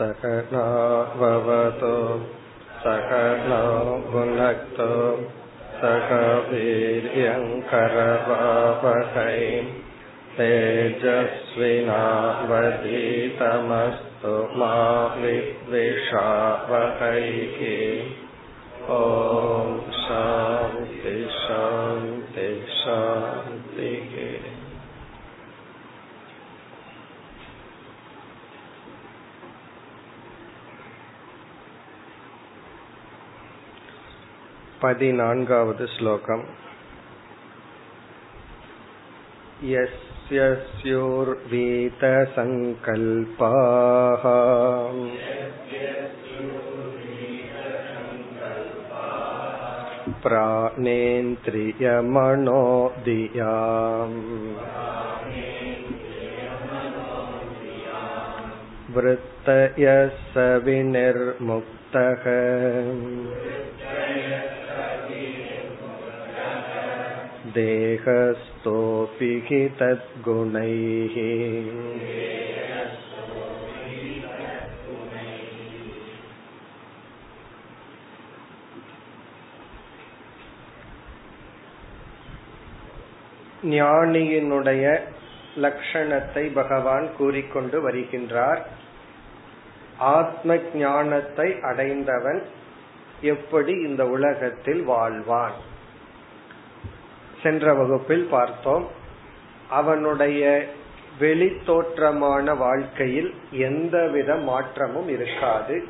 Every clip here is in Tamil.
सकनाववतो सकनो भुनक्तो सक वीर्यङ्करवावहै तेजस्विनावधीतमस्तु मा विद्विषावहैः ॐ शान्ति शान्ति शान्तिः पदिनाङ्गावद् श्लोकम् यस्य स्युर्वीतसङ्कल्पाः प्राणेन्द्रियमणो दियाम् वृत्तयः स विनिर्मुक्तः देहस्थोऽपि हि तद्गुणैः ஞானியினுடைய லட்சணத்தை பகவான் கூறிக்கொண்டு வருகின்றார் ஆத்ம ஞானத்தை அடைந்தவன் எப்படி இந்த உலகத்தில் வாழ்வான் சென்ற வகுப்பில் பார்த்தோம் அவனுடைய வெளி தோற்றமான வாழ்க்கையில் எந்தவித மாற்றமும் இருக்காது.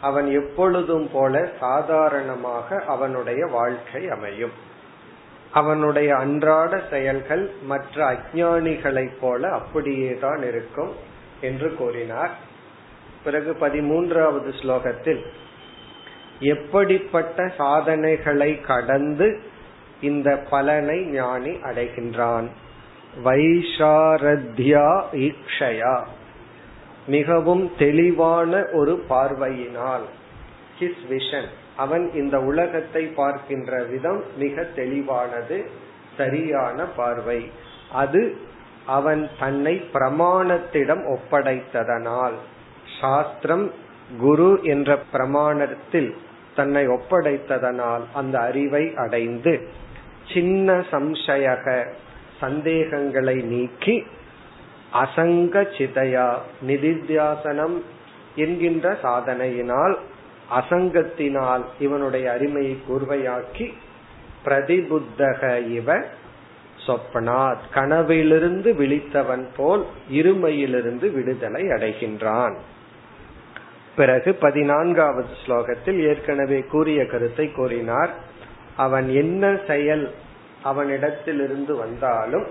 அவன் எப்பொழுதும் போல சாதாரணமாக அவனுடைய வாழ்க்கை அமையும். அவனுடைய அன்றாட செயல்கள் மற்ற அஜானிகளைப் போல அப்படியேதான் இருக்கும் என்று கூறினார். பிறகு பதிமூன்றாவது ஸ்லோகத்தில் எப்படிப்பட்ட சாதனைகளை கடந்து இந்த பலனை ஞானி அடைகின்றான். வைஷாரத்யா ஈக்ஷயா. மிகவும் தெளிவான ஒரு பார்வையினால். ஹிஸ் விஷன் அவன் இந்த உலகத்தை பார்க்கின்ற விதம் மிக தெளிவானது சரியான பார்வை. அது அவன் தன்னை பிரமாணத்திடம் ஒப்படைத்ததனால். சாஸ்திரம் குரு என்ற பிரமாணத்தில் தன்னை ஒப்படைத்ததனால் அந்த அறிவை அடைந்து சின்ன சம்சயக சந்தேகங்களை நீக்கி அசங்க சிதையா நிதித்தியாசனம் என்கின்ற சாதனையினால் அசங்கத்தினால் இவனுடைய அருமையை கூர்வையாக்கி பிரதிபுத்தக இவ சொப்பனாத் கனவிலிருந்து விழித்தவன் போல் இருமையிலிருந்து விடுதலை அடைகின்றான். பிறகு பதினான்காவது ஸ்லோகத்தில் ஏற்கனவே கூறிய கருத்தை கூறினார். அவன் என்ன செயல் அவனிடத்திலிருந்து வந்தாலும்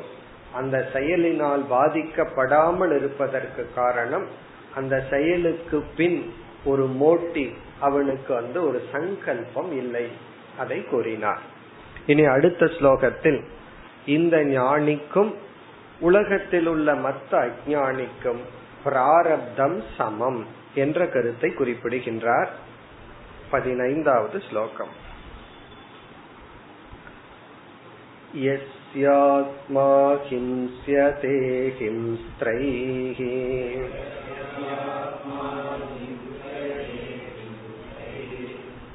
அந்த செயலினால் பாதிக்கப்படாமல் இருப்பதற்கு காரணம் அந்த செயலுக்கு பின் ஒரு மோட்டிவ் அவனுக்கு வந்து ஒரு சங்கல்பம் இல்லை. அதை கூறினார். இனி அடுத்த ஸ்லோகத்தில் இந்த ஞானிக்கும் உலகத்தில் உள்ள மற்ற அஜானிக்கும் பிராரப்தம் சமம் என்ற கருத்தை குறிப்பிடுகின்றார். பதினைந்தாவது ஸ்லோகம். यस्यात्मा हिंस्यते हिंस्त्रैः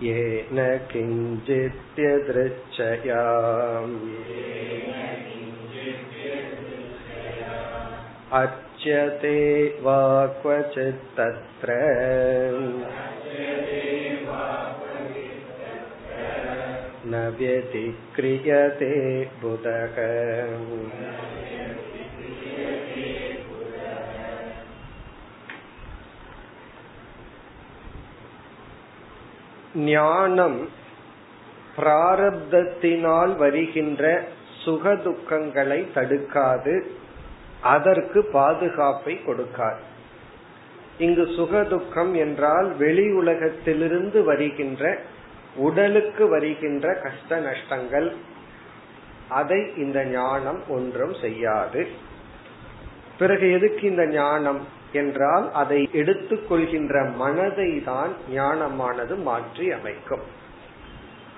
येन किञ्चित्यदृच्छया अर्च्यते वा क्वचित् तत्र न व्यतिक्रियते बुधः ஞானம் பிராரப்தத்தினால் வருகின்ற சுகதுக்கங்களை தடுக்காது அதற்கு பாதுகாப்பை கொடுக்காது இங்கு சுகதுக்கம் என்றால் வெளி உலகத்திலிருந்து வருகின்ற உடலுக்கு வருகின்ற கஷ்ட நஷ்டங்கள். அதை இந்த ஞானம் ஒன்றும் செய்யாது. பிறகு எதுக்கு இந்த ஞானம்? என்றால் அதை எடுத்துக்கொள்கின்ற மனதை தான் ஞானமானது மாற்றி அமைக்கும்.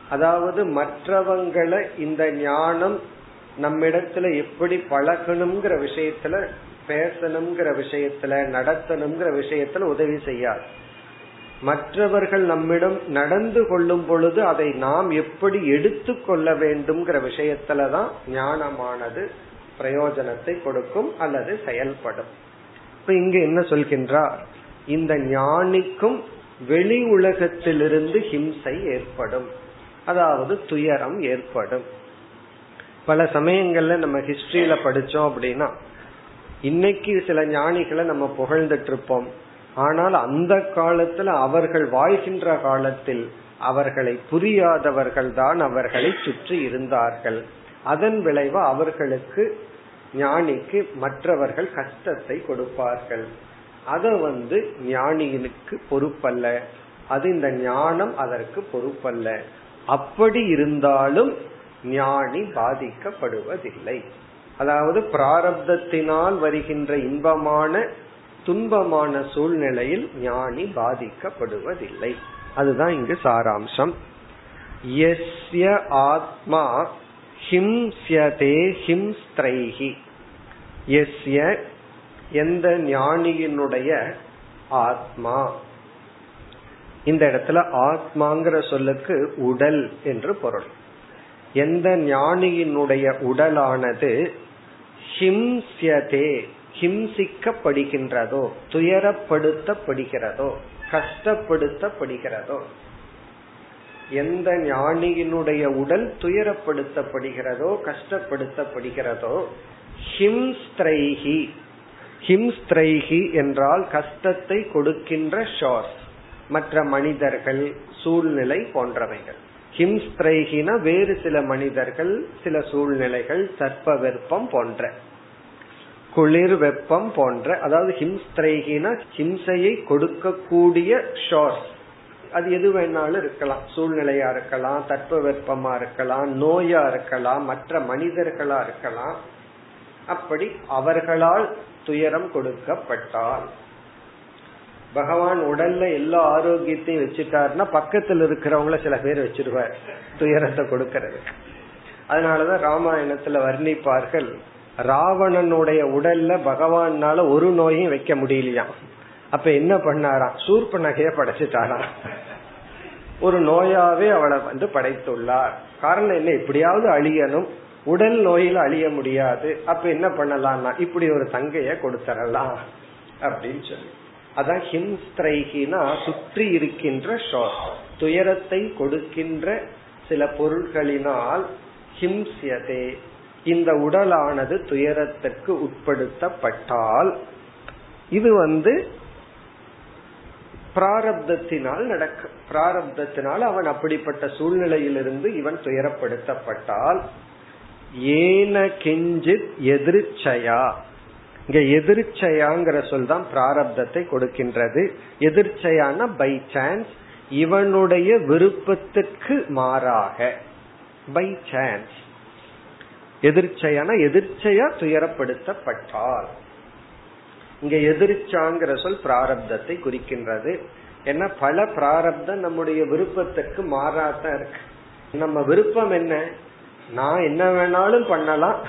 அதாவது மற்றவங்களை இந்த ஞானம் நம்மிடத்துல எப்படி பழகணுங்கிற விஷயத்துல பேசணுங்கிற விஷயத்துல நடத்தணுங்கிற விஷயத்துல உதவி செய்யாது. மற்றவர்கள் நம்மிடம் நடந்து கொள்ளும் பொழுது அதை நாம் எப்படி எடுத்து கொள்ள வேண்டும்ங்கிற விஷயத்துலதான் ஞானமானது பிரயோஜனத்தை கொடுக்கும் அல்லது செயல்படும். இப்ப இங்க என்ன சொல்கின்றார்? இந்த ஞானிக்கும் வெளி உலகத்திலிருந்து ஹிம்சை ஏற்படும். அதாவது துயரம் ஏற்படும். பல சமயங்கள்ல நம்ம ஹிஸ்டரியில படிச்சோம் அப்படின்னா இன்னைக்கு சில ஞானிகளை நம்ம புகழ்ந்துட்டு இருப்போம். ஆனால் அந்த காலத்துல அவர்கள் வாழ்கின்ற காலத்தில் அவர்களை புரியாதவர்கள் தான் அவர்களை சுற்றி இருந்தார்கள். அதன் விளைவு அவர்களுக்கு ஞானிக்கு மற்றவர்கள் கஷ்டத்தை கொடுப்பார்கள். அத வந்து ஞானியினுக்கு பொறுப்பல்ல. அது இந்த ஞானம் அதற்கு பொறுப்பல்ல. அப்படி இருந்தாலும் ஞானி பாதிக்கப்படுவதில்லை. அதாவது பிராரப்தத்தினால் வருகின்ற இன்பமான துன்பமான சூழ்நிலையில் ஞானி பாதிக்கப்படுவதில்லை. அதுதான் இங்கு சாராம்சம். எஸ்ய ஆத்மா ஹிம்ஸ்யதே ஹிம்ஸ்திரைஹி. எஸ்ய எந்த ஞானியினுடைய ஆத்மா. இந்த இடத்துல ஆத்மாங்கிற சொல்லுக்கு உடல் என்று பொருள். எந்த ஞானியினுடைய உடலானது ஹிம்ஸ்யதே ஹிம்சிக்கப்படுகின்றதோ துயரப்படுத்தப்படுகிறதோ கஷ்டப்படுத்தப்படுகிறதோ எந்த ஞானியினுடைய உடல் துயரப்படுத்தப்படுகிறதோ கஷ்டப்படுத்தப்படுகிறதோ ஹிம்ஸ்திரைஹி ஹிம்ஸ்திரைஹி என்றால் கஷ்டத்தை கொடுக்கின்ற ஷோர்ஸ் மற்ற மனிதர்கள் சூழ்நிலை போன்றவைகள். ஹிம்ஸ்திரைகின வேறு சில மனிதர்கள் சில சூழ்நிலைகள் சர்ப்ப வெப்பம் போன்ற. குளிர் வெப்பம் போன்ற அதாவது ஹிம்ஸ்திரைகினா ஹிம்சையை கொடுக்கக்கூடிய ஷோர்ஸ் அது எது வேணாலும் இருக்கலாம். சூழ்நிலையா இருக்கலாம் தட்ப வெப்பமா இருக்கலாம் நோயா இருக்கலாம் மற்ற மனிதர்களா இருக்கலாம். அப்படி அவர்களால் துயரம் கொடுக்கப்பட்டால். பகவான் உடல்ல எல்லா ஆரோக்கியத்தையும் வச்சுட்டாருன்னா பக்கத்துல இருக்கிறவங்கள சில பேர் வச்சிருவார் துயரத்தை கொடுக்கறது அதனாலதான் ராமாயணத்துல வர்ணிப்பார்கள் ராவணனுடைய உடல்ல பகவானால ஒரு நோயும் வைக்க முடியலையாம் அப்ப என்ன பண்ணாராம்? சூர்ப நகைய படைச்சிட்டாராம். ஒரு நோயாவே அவளை வந்து படைத்துள்ளார். காரணம் என்ன? எப்படியாவது அழியணும். உடல் நோயில அழிய முடியாது. அப்ப என்ன பண்ணலாம்னா இப்படி ஒரு தங்கைய கொடுத்தரலாம். அப்படின்னு சொல்லி. அதான் ஹிம்ஸ்திரைகினா சுற்றி இருக்கின்ற துயரத்தை கொடுக்கின்ற சில பொருட்களினால் ஹிம்சியதே இந்த உடலானது துயரத்திற்கு உட்படுத்தப்பட்டால் இது வந்து பிராரப்தத்தினால் நடக்க பிராரப்தத்தினால் அவன் அப்படிப்பட்ட சூழ்நிலையிலிருந்து இவன் துயரப்படுத்தப்பட்டால் ஏன கிஞ்சித் எதிர்ச்சயா. இங்க எதிர்ச்சையாங்கிற சொல் தான் பிராரப்தத்தை கொடுக்கின்றது. எதிர்ச்சையான பை சான்ஸ் இவனுடைய விருப்பத்துக்கு மாறாக. பை சான்ஸ் எதிர்ச்சையான எதிர்ச்சையா துயரப்படுத்தப்பட்டார் இங்க எதிர்ச்சாங்கிற சொல் பிராரப்தத்தை குறிக்கின்றது. ஏன்னா பல பிராரப்தம் நம்முடைய விருப்பத்துக்கு மாறாதான் இருக்கு. நம்ம விருப்பம் என்ன? நான் என்ன வேணாலும் பண்ணலாம்.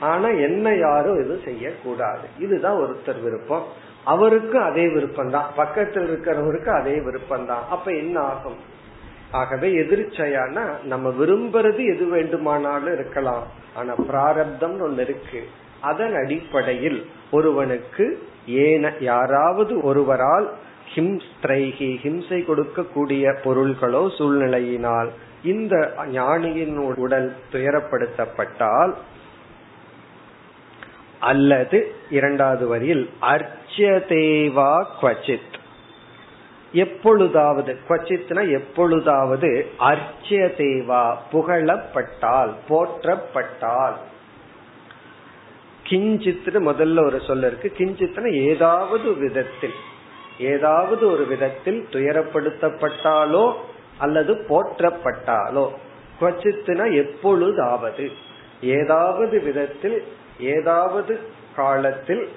ஆனா என்ன யாரும் இது செய்யக்கூடாது. இதுதான் ஒருத்தர் விருப்பம். அவருக்கும் அதே விருப்பம் தான் பக்கத்தில் இருக்கிறவருக்கு அதே விருப்பம் தான் அப்ப என்ன ஆகும்? ஆகவே எதிர்ச்சையானா நம்ம விரும்புறது எது வேண்டுமானாலும் இருக்கலாம். ஆனா பிராரப்தம் ஒண்ணு இருக்கு. அதன் அடிப்படையில் ஒருவனுக்கு ஏன யாராவது ஒருவரால் ஹிம்ஸ்திரைகி ஹிம்சை கொடுக்கக்கூடிய பொருள்களோ சூழ்நிலையினால் இந்த ஞானியின் உடல் துயரப்படுத்தப்பட்டால் அல்லது இரண்டாவது வரியில் அர்ச்சதேவா குவச்சித். எப்பொழுதாவது கொச்சித்னா எப்பொழுதாவது அர்ச்சதேவா புகழப்பட்டால் போற்றப்பட்டால். கிஞ்சித்னு முதல்ல ஒரு சொல்ல இருக்கு. கிஞ்சித்னா ஏதாவது விதத்தில் ஏதாவது ஒரு விதத்தில் துயரப்படுத்தப்பட்டாலோ அல்லது போற்றப்பட்டாலோ. குவச்சித்துனா எப்பொழுதாவது ஏதாவது விதத்தில் ஏதாவது காலத்தில்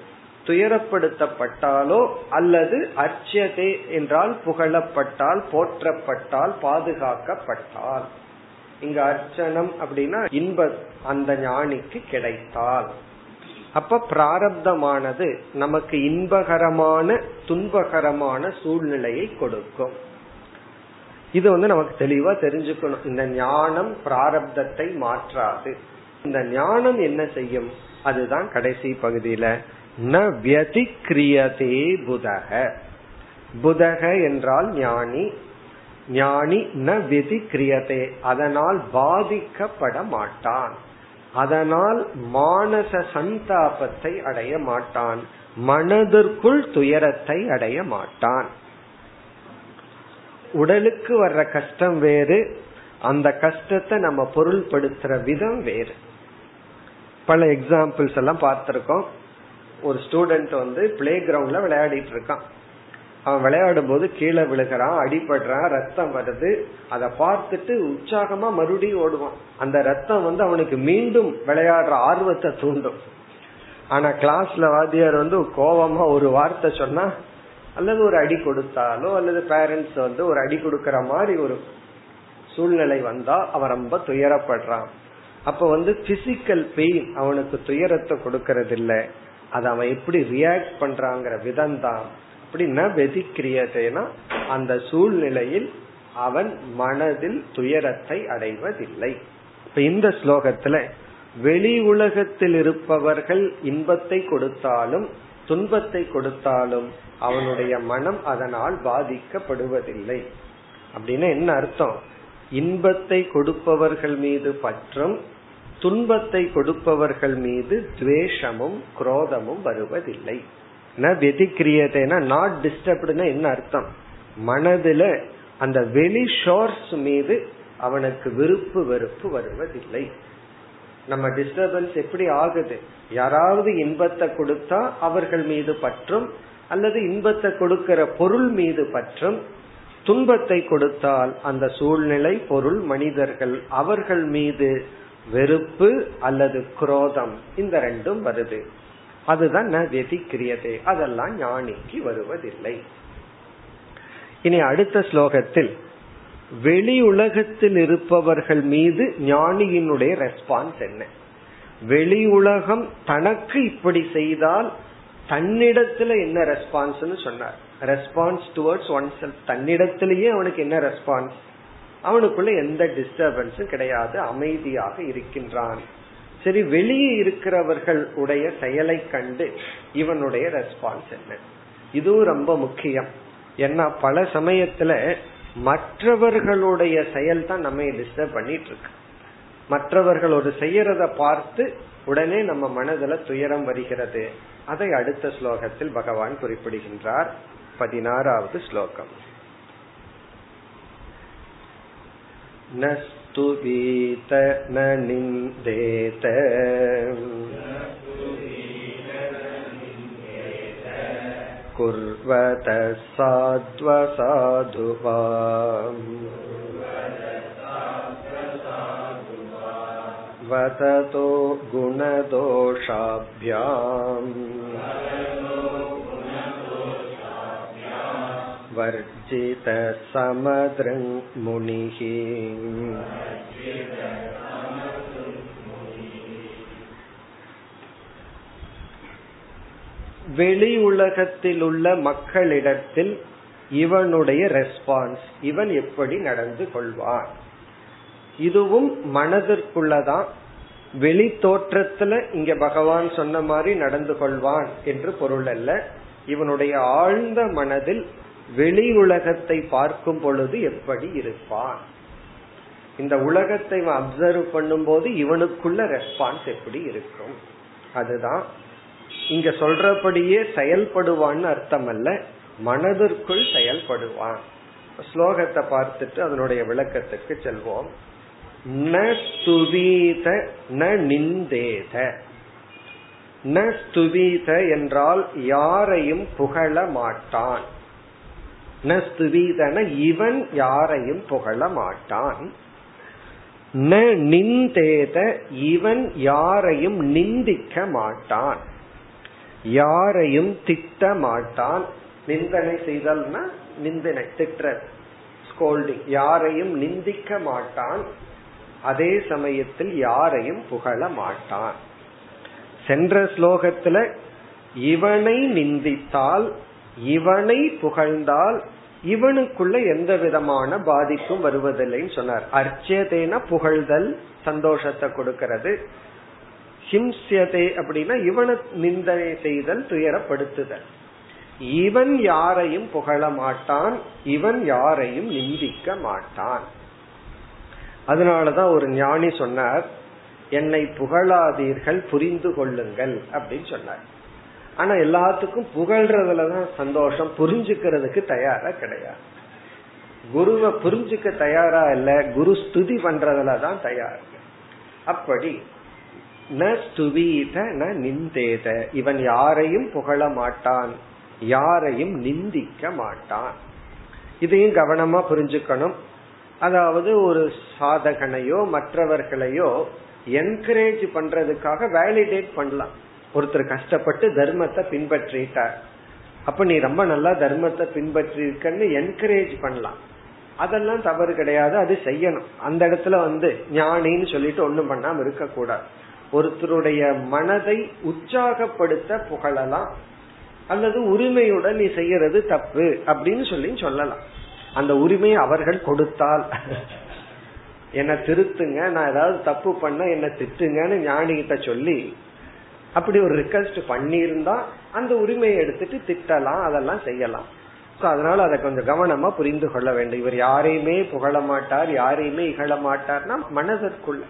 துயரப்படுத்தப்பட்டாலோ அல்லது அர்ச்சதே என்றால் புகழப்பட்டால் போற்றப்பட்டால் பாதுகாக்கப்பட்டால். இங்க அர்ச்சனம் அப்படின்னா இன்ப அந்த ஞானிக்கு கிடைத்தால். அப்ப பிராரப்தமானது நமக்கு இன்பகரமான துன்பகரமான சூழ்நிலையை கொடுக்கும். இது வந்து நமக்கு தெளிவா தெரிஞ்சுக்கணும். இந்த ஞானம் பிராரப்தத்தை மாற்றாது. இந்த ஞானம் என்ன செய்யும்? அதுதான் கடைசி பகுதியில ந வியதிக்ரியதே புதக. புதக என்றால் ஞானி. ஞானி ந விதிக்கிரியதே அதனால் பாதிக்கப்பட மாட்டான். அதனால் மானச சந்தாபத்தை அடைய மாட்டான். மனதிற்குள் துயரத்தை அடைய மாட்டான். உடலுக்கு வர்ற கஷ்டம் வேறு. அந்த கஷ்டத்தை நம்ம பொருள்படுத்துற விதம் வேறு. பல எக்ஸாம்பிள்ஸ் எல்லாம் பார்த்திருக்கோம். ஒரு ஸ்டூடெண்ட் வந்து பிளே கிரவுண்ட்ல விளையாடிட்டு இருக்கான். அவன் விளையாடும் போது கீழே விழுகிறான் அடிபடுறான் ரத்தம் வருது. அதை பார்த்துட்டு உற்சாகமா மறுபடியும் ஓடுவான். அந்த ரத்தம் வந்து அவனுக்கு மீண்டும் விளையாடுற ஆர்வத்தை தூண்டும். ஆனா கிளாஸ்ல வாத்தியார் வந்து கோபமா ஒரு வார்த்தை சொன்னா அல்லது ஒரு அடி கொடுத்தாலோ அல்லது பேரண்ட்ஸ் வந்து ஒரு அடி கொடுக்கற மாதிரி ஒரு சூழ்நிலை வந்தா அவன் ரொம்ப துயரப்படுறான். அப்ப வந்து பிசிக்கல் பெயின் அவனுக்கு துயரத்தை கொடுக்கறது அதை அவன் எப்படி ரியாக்ட் பண்றாங்கிற விதம் தான் அப்படின்னா வெதிக்கிரியதைனா அந்த சூழ்நிலையில் அவன் மனதில் துயரத்தை அடைவதில்லை. இப்ப இந்த ஸ்லோகத்துல வெளி உலகத்தில் இருப்பவர்கள் இன்பத்தை கொடுத்தாலும் துன்பத்தை கொடுத்தாலும் அவனுடைய மனம் அதனால் பாதிக்கப்படுவதில்லை. அப்படின்னு என்ன அர்த்தம்? இன்பத்தை கொடுப்பவர்கள் மீது பற்றும் துன்பத்தை கொடுப்பவர்கள் மீது துவேஷமும் குரோதமும் வருவதில்லை. வெதிக்கிரியதைனா நாட் டிஸ்டர்ப்டுனா என்ன அர்த்தம்? மனதுல அந்த வெளி ஷோர்ஸ் மீது அவனுக்கு விருப்பு வெறுப்பு வருவதில்லை. நம்ம டிஸ்டர்பன்ஸ் எப்படி ஆகுது? யாராவது இன்பத்தை கொடுத்தா அவர்கள் மீது பற்றும் அல்லது இன்பத்தை கொடுக்கிற பொருள் மீது பற்றும் துன்பத்தை கொடுத்தால் அந்த சூழ்நிலை பொருள் மனிதர்கள் அவர்கள் மீது வெறுப்பு அல்லது குரோதம் இந்த ரெண்டும் வருது. அதுதான் ந வெதிக்கிரியதே. அதெல்லாம் ஞானிக்கு வருவதில்லை. இனி அடுத்த ஸ்லோகத்தில் வெளி உலகத்தில் இருப்பவர்கள் மீது ஞானியினுடைய ரெஸ்பான்ஸ் என்ன? வெளி உலகம் தனக்கு இப்படி செய்தால் தன்னிடத்துல என்ன ரெஸ்பான்ஸ் சொன்னார். ரெஸ்பான்ஸ் டுவர்ட்ஸ் ஒன் செல்ஃப் தன்னிடத்திலேயே அவனுக்கு என்ன ரெஸ்பான்ஸ் அவனுக்குள்ள எந்த டிஸ்டர்பன்ஸும் கிடையாது அமைதியாக இருக்கின்றான். சரி வெளியே இருக்கிறவர்கள் உடைய செயலை கண்டு இவனுடைய ரெஸ்பான்ஸ் என்ன? இதுவும் ரொம்ப முக்கியம். ஏன்னா பல சமயத்துல மற்றவர்களுடைய செயல் தான் நம்ம டிஸ்டர்ப் பண்ணிட்டு இருக்கு மற்றவர்கள் ஒரு செய்யறத பார்த்து உடனே நம்ம மனதுல துயரம் வருகிறது. அதை அடுத்த ஸ்லோகத்தில் பகவான் குறிப்பிடுகின்றார். பதினாறாவது ஸ்லோகம். न स्तुवीत न निन्देत कुर्वतः साध्वसाधु वा वदतो गुणदोषाभ्याम् वर्जित समदृङ्मुनिः வெளி உலகத்தில் உள்ள மக்களிடத்தில் இவனுடைய ரெஸ்பான்ஸ் இவன் எப்படி நடந்து கொள்வான் இதுவும் மனதிற்குள்ளதான் வெளி தோற்றத்துல இங்க பகவான் சொன்ன மாதிரி நடந்து கொள்வான் என்று பொருள் அல்ல இவனுடைய ஆழ்ந்த மனதில் வெளி உலகத்தை பார்க்கும் பொழுது எப்படி இருப்பான்? இந்த உலகத்தை அப்சர்வ் பண்ணும் போது இவனுக்குள்ள ரெஸ்பான்ஸ் எப்படி இருக்கும்? அதுதான். இங்க சொல்றபடியே செயல்படுவான்னு அர்த்தம் அல்ல மனதிற்குள் செயல்படுவான். ஸ்லோகத்தை பார்த்துட்டு அதனுடைய விளக்கத்துக்கு செல்வோம். ந துவீத ந நிந்தேத. ந ஸ்துவீத என்றால் யாரையும் புகழ மாட்டான். ந ஸ்துவீதன இவன் யாரையும் புகழ மாட்டான். ந நிந்தேத இவன் யாரையும் நிந்திக்க மாட்டான். யாரையும் திட்ட மாட்டான். நிந்தனை செய்தல்னா நிந்தனை திட்ட ஸ்கோல்டிங் யாரையும் நிந்திக்க மாட்டான். அதே சமயத்தில் யாரையும் புகழ மாட்டான். சென்ற ஸ்லோகத்துல இவனை நிந்தித்தால் இவனை புகழ்ந்தால் இவனுக்குள்ள எந்த விதமான பாதிப்பும் வருவதில்லைன்னு சொன்னார். அர்ச்சதேன புகழ்தல் சந்தோஷத்தை கொடுக்கிறது. ஹிம்சியதே அப்படின்னா இவனை நிந்தனை செய்தல் துயரப்படுத்துதல். இவன் யாரையும் புகழ மாட்டான் இவன் யாரையும் நிந்திக்க மாட்டான். அதனாலதான் ஒரு ஞானி சொன்னார் என்னை புகழாதீர்கள் புரிந்து கொள்ளுங்கள் அப்படின்னு சொன்னார். ஆனா எல்லாத்துக்கும் புகழ்றதுலதான் சந்தோஷம் புரிஞ்சுக்கிறதுக்கு தயாரா கிடையாது. குருவை புரிஞ்சுக்க தயாரா இல்ல குரு ஸ்துதி பண்றதுலதான் தயார். அப்படி ந ஸ்துவீத ந நிந்தேத. இவன் யாரையும் புகழ மாட்டான் யாரையும் நிந்திக்க மாட்டான். இதையும் கவனமா புரிஞ்சுக்கணும். அதாவது ஒரு சாதகனையோ மற்றவர்களையோ என்கரேஜ் பண்றதுக்காக வேலிடேட் பண்ணலாம். ஒருத்தர் கஷ்டப்பட்டு தர்மத்தை பின்பற்றிட்டார். அப்ப நீ ரொம்ப நல்லா தர்மத்தை பின்பற்றிருக்கன்னு என்கரேஜ் பண்ணலாம். அதெல்லாம் தவறு கிடையாது அது செய்யணும். அந்த இடத்துல வந்து ஞானின்னு சொல்லிட்டு ஒண்ணும் பண்ணாம இருக்க கூடாது ஒருத்தருடைய மனதை உற்சாகப்படுத்த புகழலாம். அல்லது உரிமையுடன் நீ செய்யறது தப்பு அப்படின்னு சொல்லி சொல்லலாம். அந்த உரிமையை அவர்கள் கொடுத்தால். என்ன திருத்துங்க நான் ஏதாவது தப்பு பண்ண என்ன திட்டுங்கன்னு ஞானிகிட்ட சொல்லி அப்படி ஒரு ரிக்வஸ்ட் பண்ணியிருந்தா அந்த உரிமையை எடுத்துட்டு திட்டலாம் அதெல்லாம் செய்யலாம். அதனால அதை கொஞ்சம் கவனமா புரிந்து கொள்ள வேண்டும். இவர் யாரையுமே புகழ மாட்டார் யாரையுமே இகழ மாட்டார்னா மனதிற்குள்ள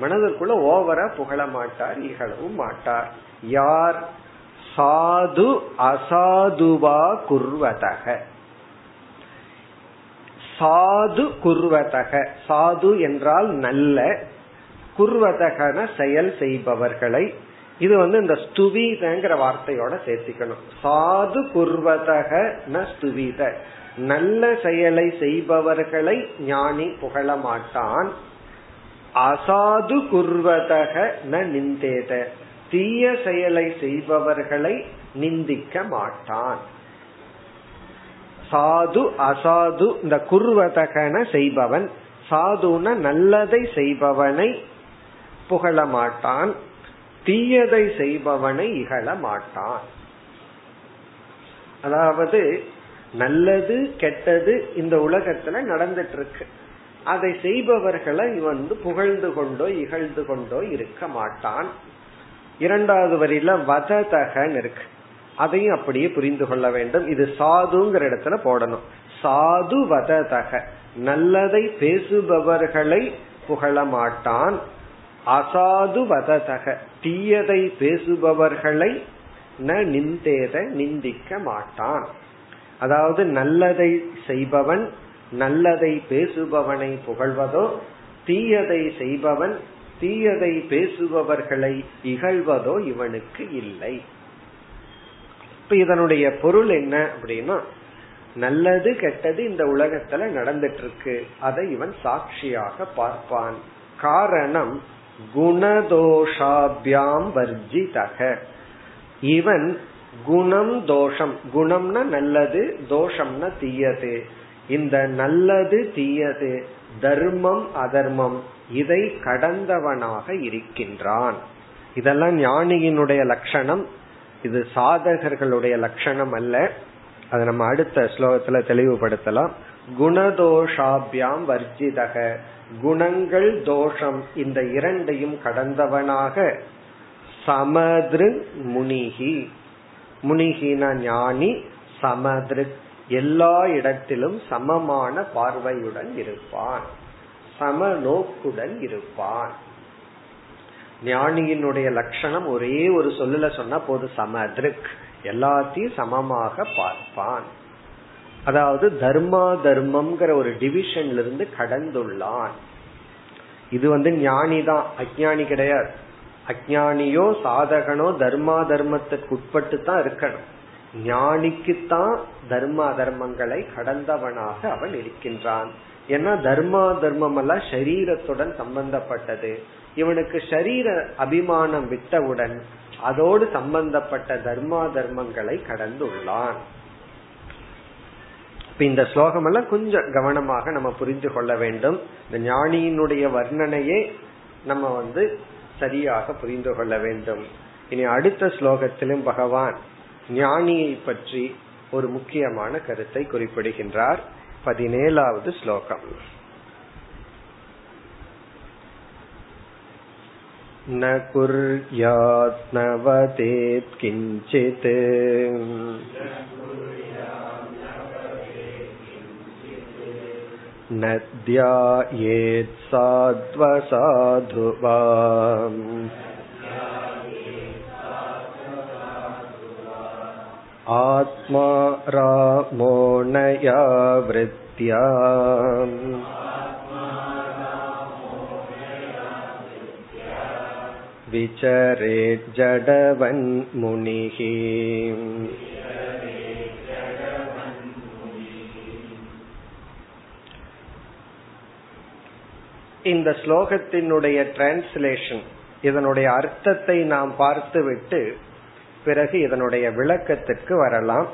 மனதிற்குள்ள ஓவரா புகழ மாட்டார் இகழவும் மாட்டார். யார்? சாது அசாதுவா குர்வதக. சாது குர்வதக. சாது என்றால் நல்ல குர்வதகன செயல் செய்பவர்களை இது வந்து இந்த ஸ்துவீதங்கிற வார்த்தையோட சேர்த்திக்கணும். சாது குர்வதக ந ஸ்துவீத நல்ல செயலை செய்பவர்களை ஞானி புகழ மாட்டான். அசாது குர்வதக ந நிந்தேத. தீய செயலை செய்பவர்களை நிந்திக்க மாட்டான். சாது அசாது இந்த குர்வதகன செய்பவன். சாதுன நல்லதை செய்பவனை புகழ மாட்டான். தீயதை செய்பவனை இகழ மாட்டான். அதாவது நல்லது கெட்டது இந்த உலகத்துல நடந்துட்டு இருக்கு அதை செய்பவர்களை வந்து புகழ்ந்து கொண்டோ இகழ்ந்து கொண்டோ இருக்க மாட்டான். இரண்டாவது வரியில வததகன் இருக்கு. அதையும் அப்படியே புரிந்து கொள்ள வேண்டும். இது சாதுங்கிற இடத்துல போடணும். சாது வததக. நல்லதை பேசுபவர்களை புகழ மாட்டான். அசாது வததக. தீயதை பேசுபவர்களை ந நிந்தேத நிந்திக்க மாட்டான். அதாவது நல்லதை செய்பவன் நல்லதை பேசுபவனை புகழ்வதோ தீயதை செய்பவன் தீயதை பேசுபவர்களை இகழ்வதோ இவனுக்கு இல்லை. இப்ப இதனுடைய பொருள் என்ன அப்படின்னா நல்லது கெட்டது இந்த உலகத்துல நடந்துட்டு இருக்கு. அதை இவன் சாட்சியாக பார்ப்பான். காரணம் குணதோஷாபியாம் வர்ஜிதக. இவன் குணம் தோஷம். குணம்னா நல்லது தோஷம்னா தீயது. இந்த நல்லது தீயது தர்மம் அதர்மம் இதை கடந்தவனாக இருக்கின்றான். இதெல்லாம் ஞானியினுடைய லட்சணம். இது சாதகர்களுடைய லட்சணம் அல்ல. அதை நம்ம அடுத்த ஸ்லோகத்துல தெளிவுபடுத்தலாம். குணதோஷாபியாம் வர்ஜிதக. குணங்கள் தோஷம். இந்த இரண்டையும் கடந்தவனாக சமதிரு முனிகி. முனிகின ஞானி சமதிரு. எல்லா இடத்திலும் சமமான பார்வையுடன் இருப்பான். சம நோக்குடன் இருப்பான். ஞானியினுடைய லட்சணம் ஒரே ஒரு சொல்லுல சொன்னா போது சமதிருக். எல்லாத்தையும் சமமாக பார்ப்பான். அதாவது தர்மா தர்மம்ங்கிற ஒரு டிவிஷன்ல இருந்து கடந்துள்ளான். இது வந்து ஞானி தான் அஜானி கிடையாது. அஜானியோ சாதகனோ தர்மா தர்மத்துக்கு உட்பட்டு தான் இருக்கணும். ஞானிக்குத்தான் தர்மா தர்மங்களை கடந்தவனாக அவன் இருக்கின்றான். ஏன்னா தர்மா தர்மம் எல்லாம் சரீரத்துடன் சம்பந்தப்பட்டது. இவனுக்கு சரீர அபிமானம் விட்டவுடன் அதோடு சம்பந்தப்பட்ட தர்மா தர்மங்களை கடந்துள்ளான். இப்ப இந்த ஸ்லோகம் எல்லாம் கொஞ்சம் கவனமாக நம்ம புரிந்து கொள்ள வேண்டும் இந்த ஞானியினுடைய வர்ணனையே நம்ம வந்து சரியாக புரிந்து கொள்ள வேண்டும் இனி அடுத்த ஸ்லோகத்திலும் பகவான் ஞானியை பற்றி ஒரு முக்கியமான கருத்தை குறிப்பிடுகின்றார் பதினேழாவது ஸ்லோகம் न कुर्यात् न वदेत् किञ्चित् न ध्यायेत् साध्वसाधु वा आत्मा रामो नया वृत्त्या विचरेज्जडवन्मुनिः இந்த ஸ்லோகத்தினுடைய டிரான்ஸ்லேஷன் இதனுடைய அர்த்தத்தை நாம் பார்த்துவிட்டு பிறகு இதனுடைய விளக்கத்திற்கு வரலாம்.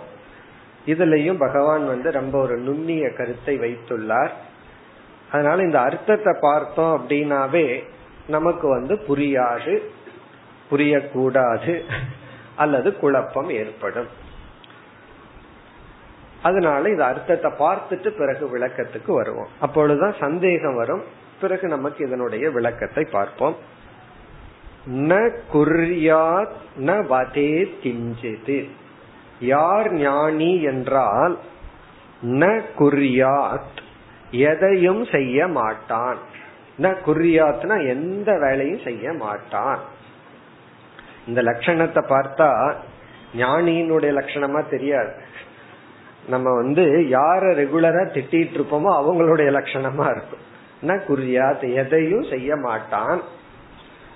இதுலயும் பகவான் வந்து ரொம்ப ஒரு நுண்ணிய கருத்தை வைத்துள்ளார். அதனால இந்த அர்த்தத்தை பார்த்தோம் அப்படின்னாவே நமக்கு வந்து புரியாது புரியக்கூடாது அல்லது குழப்பம் ஏற்படும். அதனால இந்த அர்த்தத்தை பார்த்துட்டு பிறகு விளக்கத்துக்கு வருவோம். அப்பொழுதுதான் சந்தேகம் வரும். பிறகு நமக்கு இதனுடைய விளக்கத்தை பார்ப்போம். ந குர்யாத் ந வதே கிஞ்சிது யார் ஞானி என்றால் ந குர்யாத் எதையும் செய்ய மாட்டான். ந குர்யாத்னா எந்த வேலையும் செய்ய மாட்டான். இந்த லட்சணத்தை பார்த்தா ஞானியினுடைய லட்சணமா தெரியாது. நம்ம வந்து யார ரெகுலரா திட்டிட்டு இருப்போமோ அவங்களுடைய லட்சணமா இருக்கும். ந குறியாத் எதையும் செய்ய மாட்டான்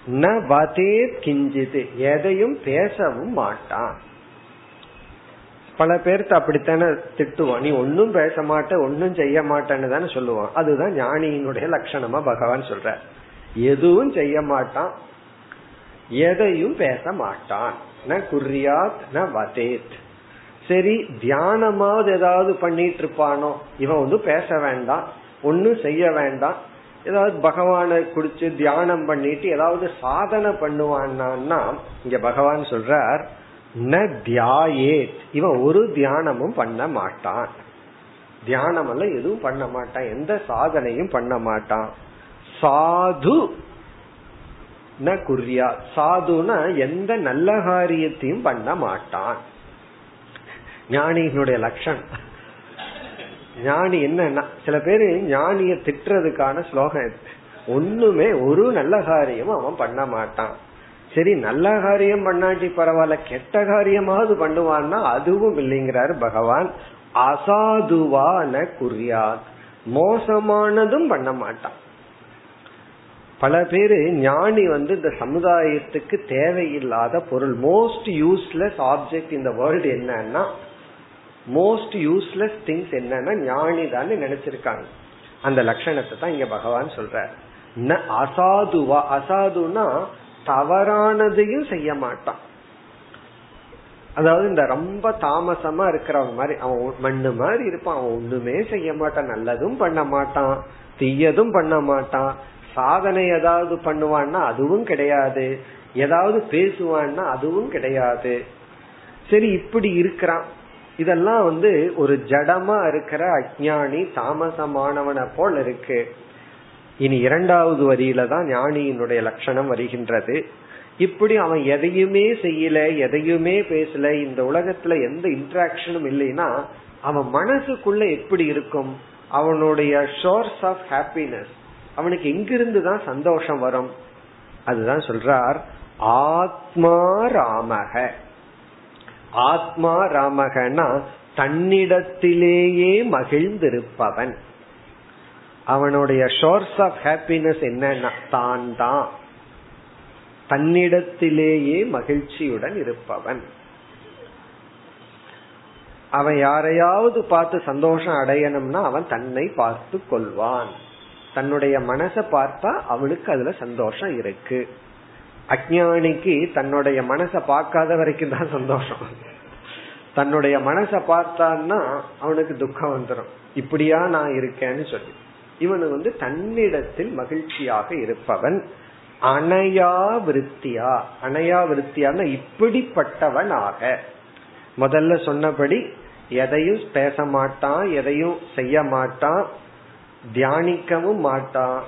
ந வதே கிஞ்சிது எதையும் பேசவும் மாட்டான். பல பேர்த்த அப்படித்தானே திட்டுவான். நீ ஒன்னும் பேச மாட்ட ஒன்னும் செய்ய மாட்டேன்னு தானே சொல்லுவான். அதுதான் ஞானியினுடைய லட்சணமா பகவான் சொல்ற எதுவும் செய்ய மாட்டான் எதையும் பேச மாட்டான் ந குறியாத் ந வதேத். சரி தியானமாவது ஏதாவது பண்ணிட்டு இருப்பானோ? இவன் வந்து பேச வேண்டாம். ஒன்னும் செய்ய வேண்டாம். ஏதாவது பகவானை குடிச்சு தியானம் பண்ணிட்டு ஏதாவது சாதனை பண்ணுவான்னா இங்க பகவான் சொல்றார் ந தியாயேத். இவன் ஒரு தியானமும் பண்ண மாட்டான். தியானம் எல்லாம் எதுவும் பண்ண மாட்டான். எந்த சாதனையும் பண்ண மாட்டான். சாது ந குறியா சாதுனா எந்த நல்ல காரியத்தையும் பண்ண மாட்டான். ஞானியினுடைய லட்சணம். ஞானி என்னன்னா சில பேரு ஞானிய திட்டுறதுக்கான ஸ்லோகம் இது. ஒண்ணுமே ஒரு நல்ல காரியமும் அவன் பண்ண மாட்டான். சரி நல்ல காரியம் பண்ணாட்டி பரவாயில்ல கெட்ட காரியமாவது பண்ணுவான்னா அதுவும் இல்லைங்கிறாரு பகவான். அசாதுவான குறியாத். மோசமானதும் பண்ண மாட்டான். பல பேரு ஞானி வந்து இந்த சமுதாயத்துக்கு தேவையில்லாத பொருள் மோஸ்ட் யூஸ்லெஸ் ஆப்ஜெக்ட் இந்த வேர்ல்டு என்னன்னா மோஸ்ட் யூஸ்லெஸ் திங்ஸ் என்னன்னா ஞானி தான் நினைச்சிருக்காங்க. அந்த லட்சணத்தை தான் இங்க பகவான் சொல்ற அசாதுவா அசாதுனா தவறானதையும் செய்ய மாட்டான். அதாவது இந்த ரொம்ப தாமசமா இருக்கிறவங்க மாதிரி அவன் மண்ணு மாதிரி இருப்பான். அவன் ஒண்ணுமே செய்ய மாட்டான். நல்லதும் பண்ண மாட்டான். தீயதும் பண்ண மாட்டான். சாதனை ஏதாவது பண்ணுவான்னா அதுவும் கிடையாது. ஏதாவது பேசுவான்னா அதுவும் கிடையாது. சரி இப்படி இருக்கிறான். இதெல்லாம் வந்து ஒரு ஜடமா இருக்கிற அஜானி தாமசமானவனை போல் இருக்கு. இனி இரண்டாவது வரியில தான் ஞானியினுடைய லட்சணம் வருகின்றது. இப்படி அவன் எதையுமே செய்யல எதையுமே பேசல இந்த உலகத்துல எந்த இன்ட்ராக்ஷனும் இல்லைன்னா அவன் மனசுக்குள்ள எப்படி இருக்கும்? அவனுடைய சோர்ஸ் ஆஃப் ஹாப்பினஸ் அவனுக்கு எங்கிருந்து தான் சந்தோஷம் வரும்? அதுதான் சொல்றார் ஆத்மா ராமக ஆத்மா ராமகனா தன்னிடத்திலேயே மகிழ்ந்திருப்பவன். அவனுடைய சோர்ஸ் ஆஃப் ஹாப்பினஸ் என்னன்னா தான் தான் தன்னிடத்திலேயே மகிழ்ச்சியுடன் இருப்பவன். அவன் யாரையாவது பார்த்து சந்தோஷம் அடையணும்னா அவன் தன்னை பார்த்து கொள்வான். தன்னுடைய மனசை பார்த்தா அவளுக்கு அதுல சந்தோஷம் இருக்கு. அஜானிக்கு தன்னுடைய மனசை பார்க்காத வரைக்கும் தான் சந்தோஷம். தன்னுடைய மனசை பார்த்தான்னா அவனுக்கு துக்கம் வந்துடும் இப்படியா நான் இருக்கேன்னு சொல்லி. இவனு வந்து தன்னிடத்தில் மகிழ்ச்சியாக இருப்பவன். அணையா விருத்தியா? அணையா விருத்தியான இப்படிப்பட்டவனாக. முதல்ல சொன்னபடி எதையும் பேச மாட்டான் எதையும் செய்ய மாட்டான் தியானிக்கவும் மாட்டான்.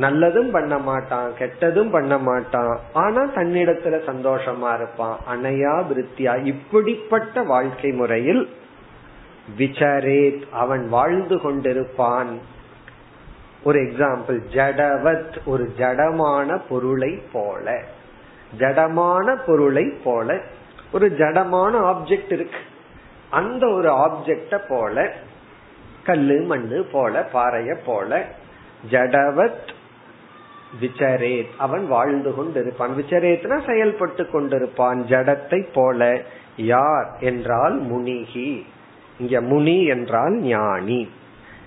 நல்லதும் பண்ண மாட்டான் கெட்டதும் பண்ண மாட்டான். ஆனா தன்னிடத்துல சந்தோஷமா இருப்பான் அணையா விருத்தியா இப்படிப்பட்ட வாழ்க்கை முறையில் விசாரேத் அவன் வாழ்ந்து கொண்டிருப்பான். ஒரு எக்ஸாம்பிள் ஜடவத் ஒரு ஜடமான பொருளை போல. ஜடமான பொருளை போல. ஒரு ஜடமான ஆப்ஜெக்ட் இருக்கு. அந்த ஒரு ஆப்ஜெக்ட போல கல்லு மண்ணு போல பாறைய போல ஜடவத் விசரேத். அவன் வாழ்ந்து கொண்டிருப்பான். விசரேத்னா செயல்பட்டு கொண்டிருப்பான். ஜடத்தை போல யார் என்றால் முனிகி. இங்க முனி என்றால் ஞானி.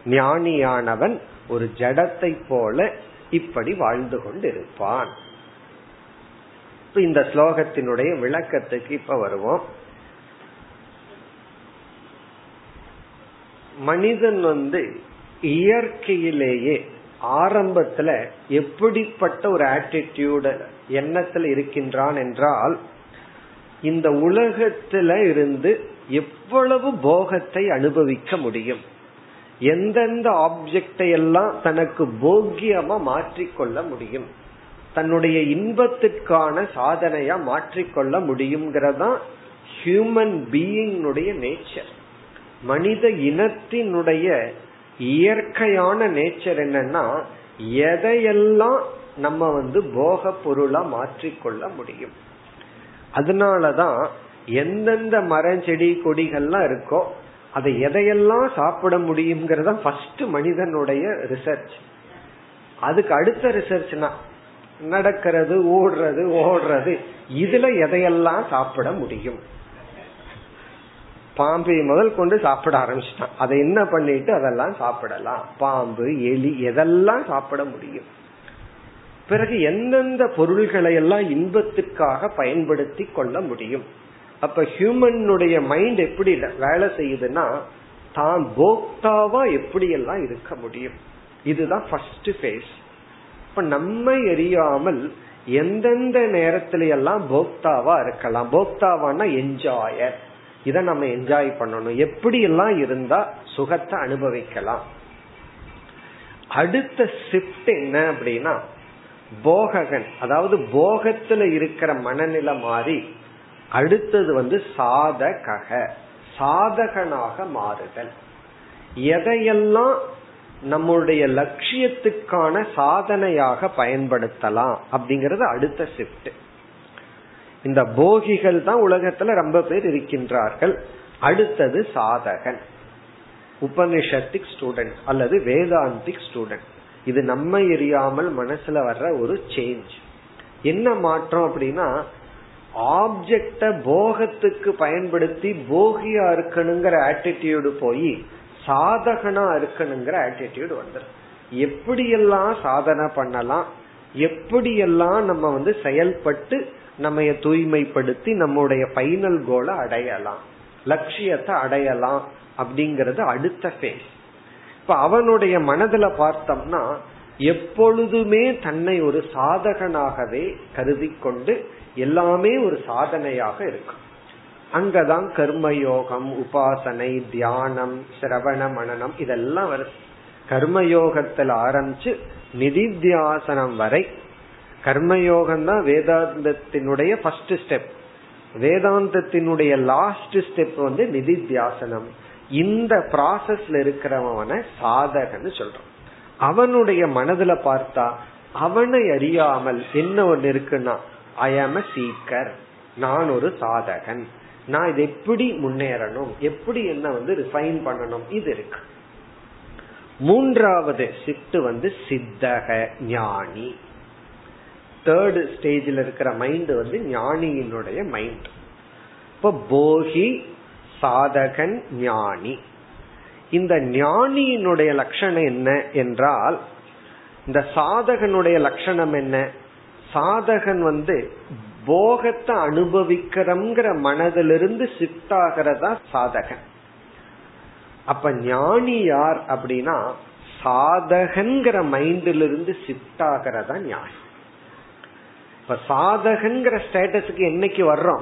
ஞானியானவன் ஒரு ஜடத்தை போல இப்படி வாழ்ந்து கொண்டிருப்பான். இந்த ஸ்லோகத்தினுடைய விளக்கத்துக்கு இப்ப வருவோம். மனிதன் வந்து இயற்கையிலேயே ஆரம்பத்துல எப்படிப்பட்ட ஒரு ஆட்டிடியூட எண்ணத்துல இருக்கின்றான் என்றால் இந்த உலகத்துல இருந்து எவ்வளவு போகத்தை அனுபவிக்க முடியும்? எந்தெந்த ஆப்ஜெக்டை எல்லாம் தனக்கு போக்கியமா மாற்றிக்கொள்ள முடியும்? தன்னுடைய இன்பத்திற்கான சாதனையா மாற்றிக்கொள்ள முடியுங்கிறதான் ஹியூமன் பீயிங்னுடைய நேச்சர் மனித இனத்தினுடைய இயற்கையான நேச்சர் என்னன்னா எதையெல்லாம் நம்ம வந்து போக பொருளா மாற்றிக்கொள்ள முடியும். அதனாலதான் எந்தெந்த மரம் செடி கொடிகள்லாம் இருக்கோ அதை எதையெல்லாம் சாப்பிட முடியுங்கிறத ஃபர்ஸ்ட் மனிதனுடைய ரிசர்ச் அதுக்கு அடுத்த ரிசர்ச்னா நடக்கிறது ஓடுறது ஓடுறது இதுல எதையெல்லாம் சாப்பிட முடியும்? பாம்பை முதல் கொண்டு சாப்பிட ஆரம்பிச்சிட்டான். அதை என்ன பண்ணிட்டு அதெல்லாம் சாப்பிடலாம். பாம்பு எலி எதெல்லாம் சாப்பிட முடியும்? பிறகு எந்தெந்த பொருள்களை எல்லாம் இன்பத்துக்காக பயன்படுத்தி கொள்ள முடியும்? அப்ப ஹியூமனுடைய மைண்ட் எப்படி வேலை செய்யுதுன்னா தான் போக்தாவா எப்படி எல்லாம் இருக்க முடியும்? இதுதான் ஃபர்ஸ்ட் ஃபேஸ் இப்ப நம்மை எரியாமல் எந்தெந்த நேரத்தில எல்லாம் போக்தாவா இருக்கலாம்? போக்தாவானா என்ஜாயர் இதை நம்ம என்ஜாய் பண்ணணும். எப்படி எல்லாம் இருந்தா சுகத்தை அனுபவிக்கலாம். அடுத்த ஷிப்ட் என்ன அப்படின்னா போககன் அதாவது போகத்துல இருக்கிற மனநிலை மாறி அடுத்தது வந்து சாதக சாதகனாக மாறுதல். எதையெல்லாம் நம்முடைய லட்சியத்துக்கான சாதனையாக பயன்படுத்தலாம் அப்படிங்கறது அடுத்த ஷிப்ட் இந்த போகிகள் தான் உலகத்துல ரொம்ப பேர் இருக்கின்றார்கள். அடுத்தது சாதகன். உபனிஷத்திக் ஸ்டூடெண்ட் அல்லது வேதாந்திக் ஸ்டூடெண்ட் இது நம்ம எரியாமல் மனசுல வர்ற ஒரு சேஞ்ச் என்ன மாற்றம் அப்படின்னா ஆப்ஜெக்ட போகத்துக்கு பயன்படுத்தி போகியா இருக்கணுங்கிற ஆட்டிடியூடு போய் சாதகனா இருக்கணுங்கிற ஆட்டிடியூடு வந்துடும் எப்படியெல்லாம் சாதனை பண்ணலாம் எப்படியெல்லாம் நம்ம வந்து செயல்பட்டு நம்ம தூய்மைப்படுத்தி நம்முடைய பைனல் கோலை அடையலாம். லட்சியத்தை அடையலாம் அப்படிங்கறது அடுத்த ஃபேஸ் இப்ப அவனுடைய மனதுல பார்த்தோம்னா எப்பொழுதுமே தன்னை ஒரு சாதகனாகவே கருதி கொண்டு எல்லாமே ஒரு சாதனையாக இருக்கும். அங்கதான் கர்மயோகம் உபாசனை தியானம் சிரவண மனநம் இதெல்லாம் வருது கர்மயோகத்தில் ஆரம்பிச்சு நிதித்தியாசனம் வரை கர்மயோகம் தான் வேதாந்தத்தினுடைய ஃபர்ஸ்ட் ஸ்டெப் வேதாந்தத்தினுடைய லாஸ்ட் ஸ்டெப் வந்து நிதித்தியாசனம். இந்த ப்ராசஸ்ல இருக்கிறவன சாதகன்னு சொல்றான் அவனுடைய மனதுல பார்த்தா அவனை அறியாமல் என்ன ஒண்ணு இருக்குன்னா ஐ ஆம் சீக்கர் நான் ஒரு சாதகன். நான் இது எப்படி முன்னேறணும்? எப்படி என்ன வந்து ரிஃபைன் பண்ணணும்? இது இருக்கு. மூன்றாவது ஷிப்ட் வந்து சித்தக ஞானி. தேர்டு ஸ்டேஜில் இருக்கிற மைண்ட் வந்து ஞானியினுடைய மைண்ட் இப்போ போகி சாதகன் ஞானி. இந்த ஞானியினுடைய லட்சணம் என்ன என்றால் இந்த சாதகனுடைய லட்சணம் என்ன? சாதகன் வந்து போகத்தை அனுபவிக்கிறங்கிற மனதிலிருந்து ஷிஃப்ட் ஆகிறதா சாதகன். அப்ப ஞானி யார் அப்படின்னா சாதகங்கிற மைண்டிலிருந்து ஷிஃப்ட் ஆகிறதா ஞானி. இப்ப சாதகங்கிற ஸ்டேட்டஸுக்கு என்னைக்கு வர்றோம்?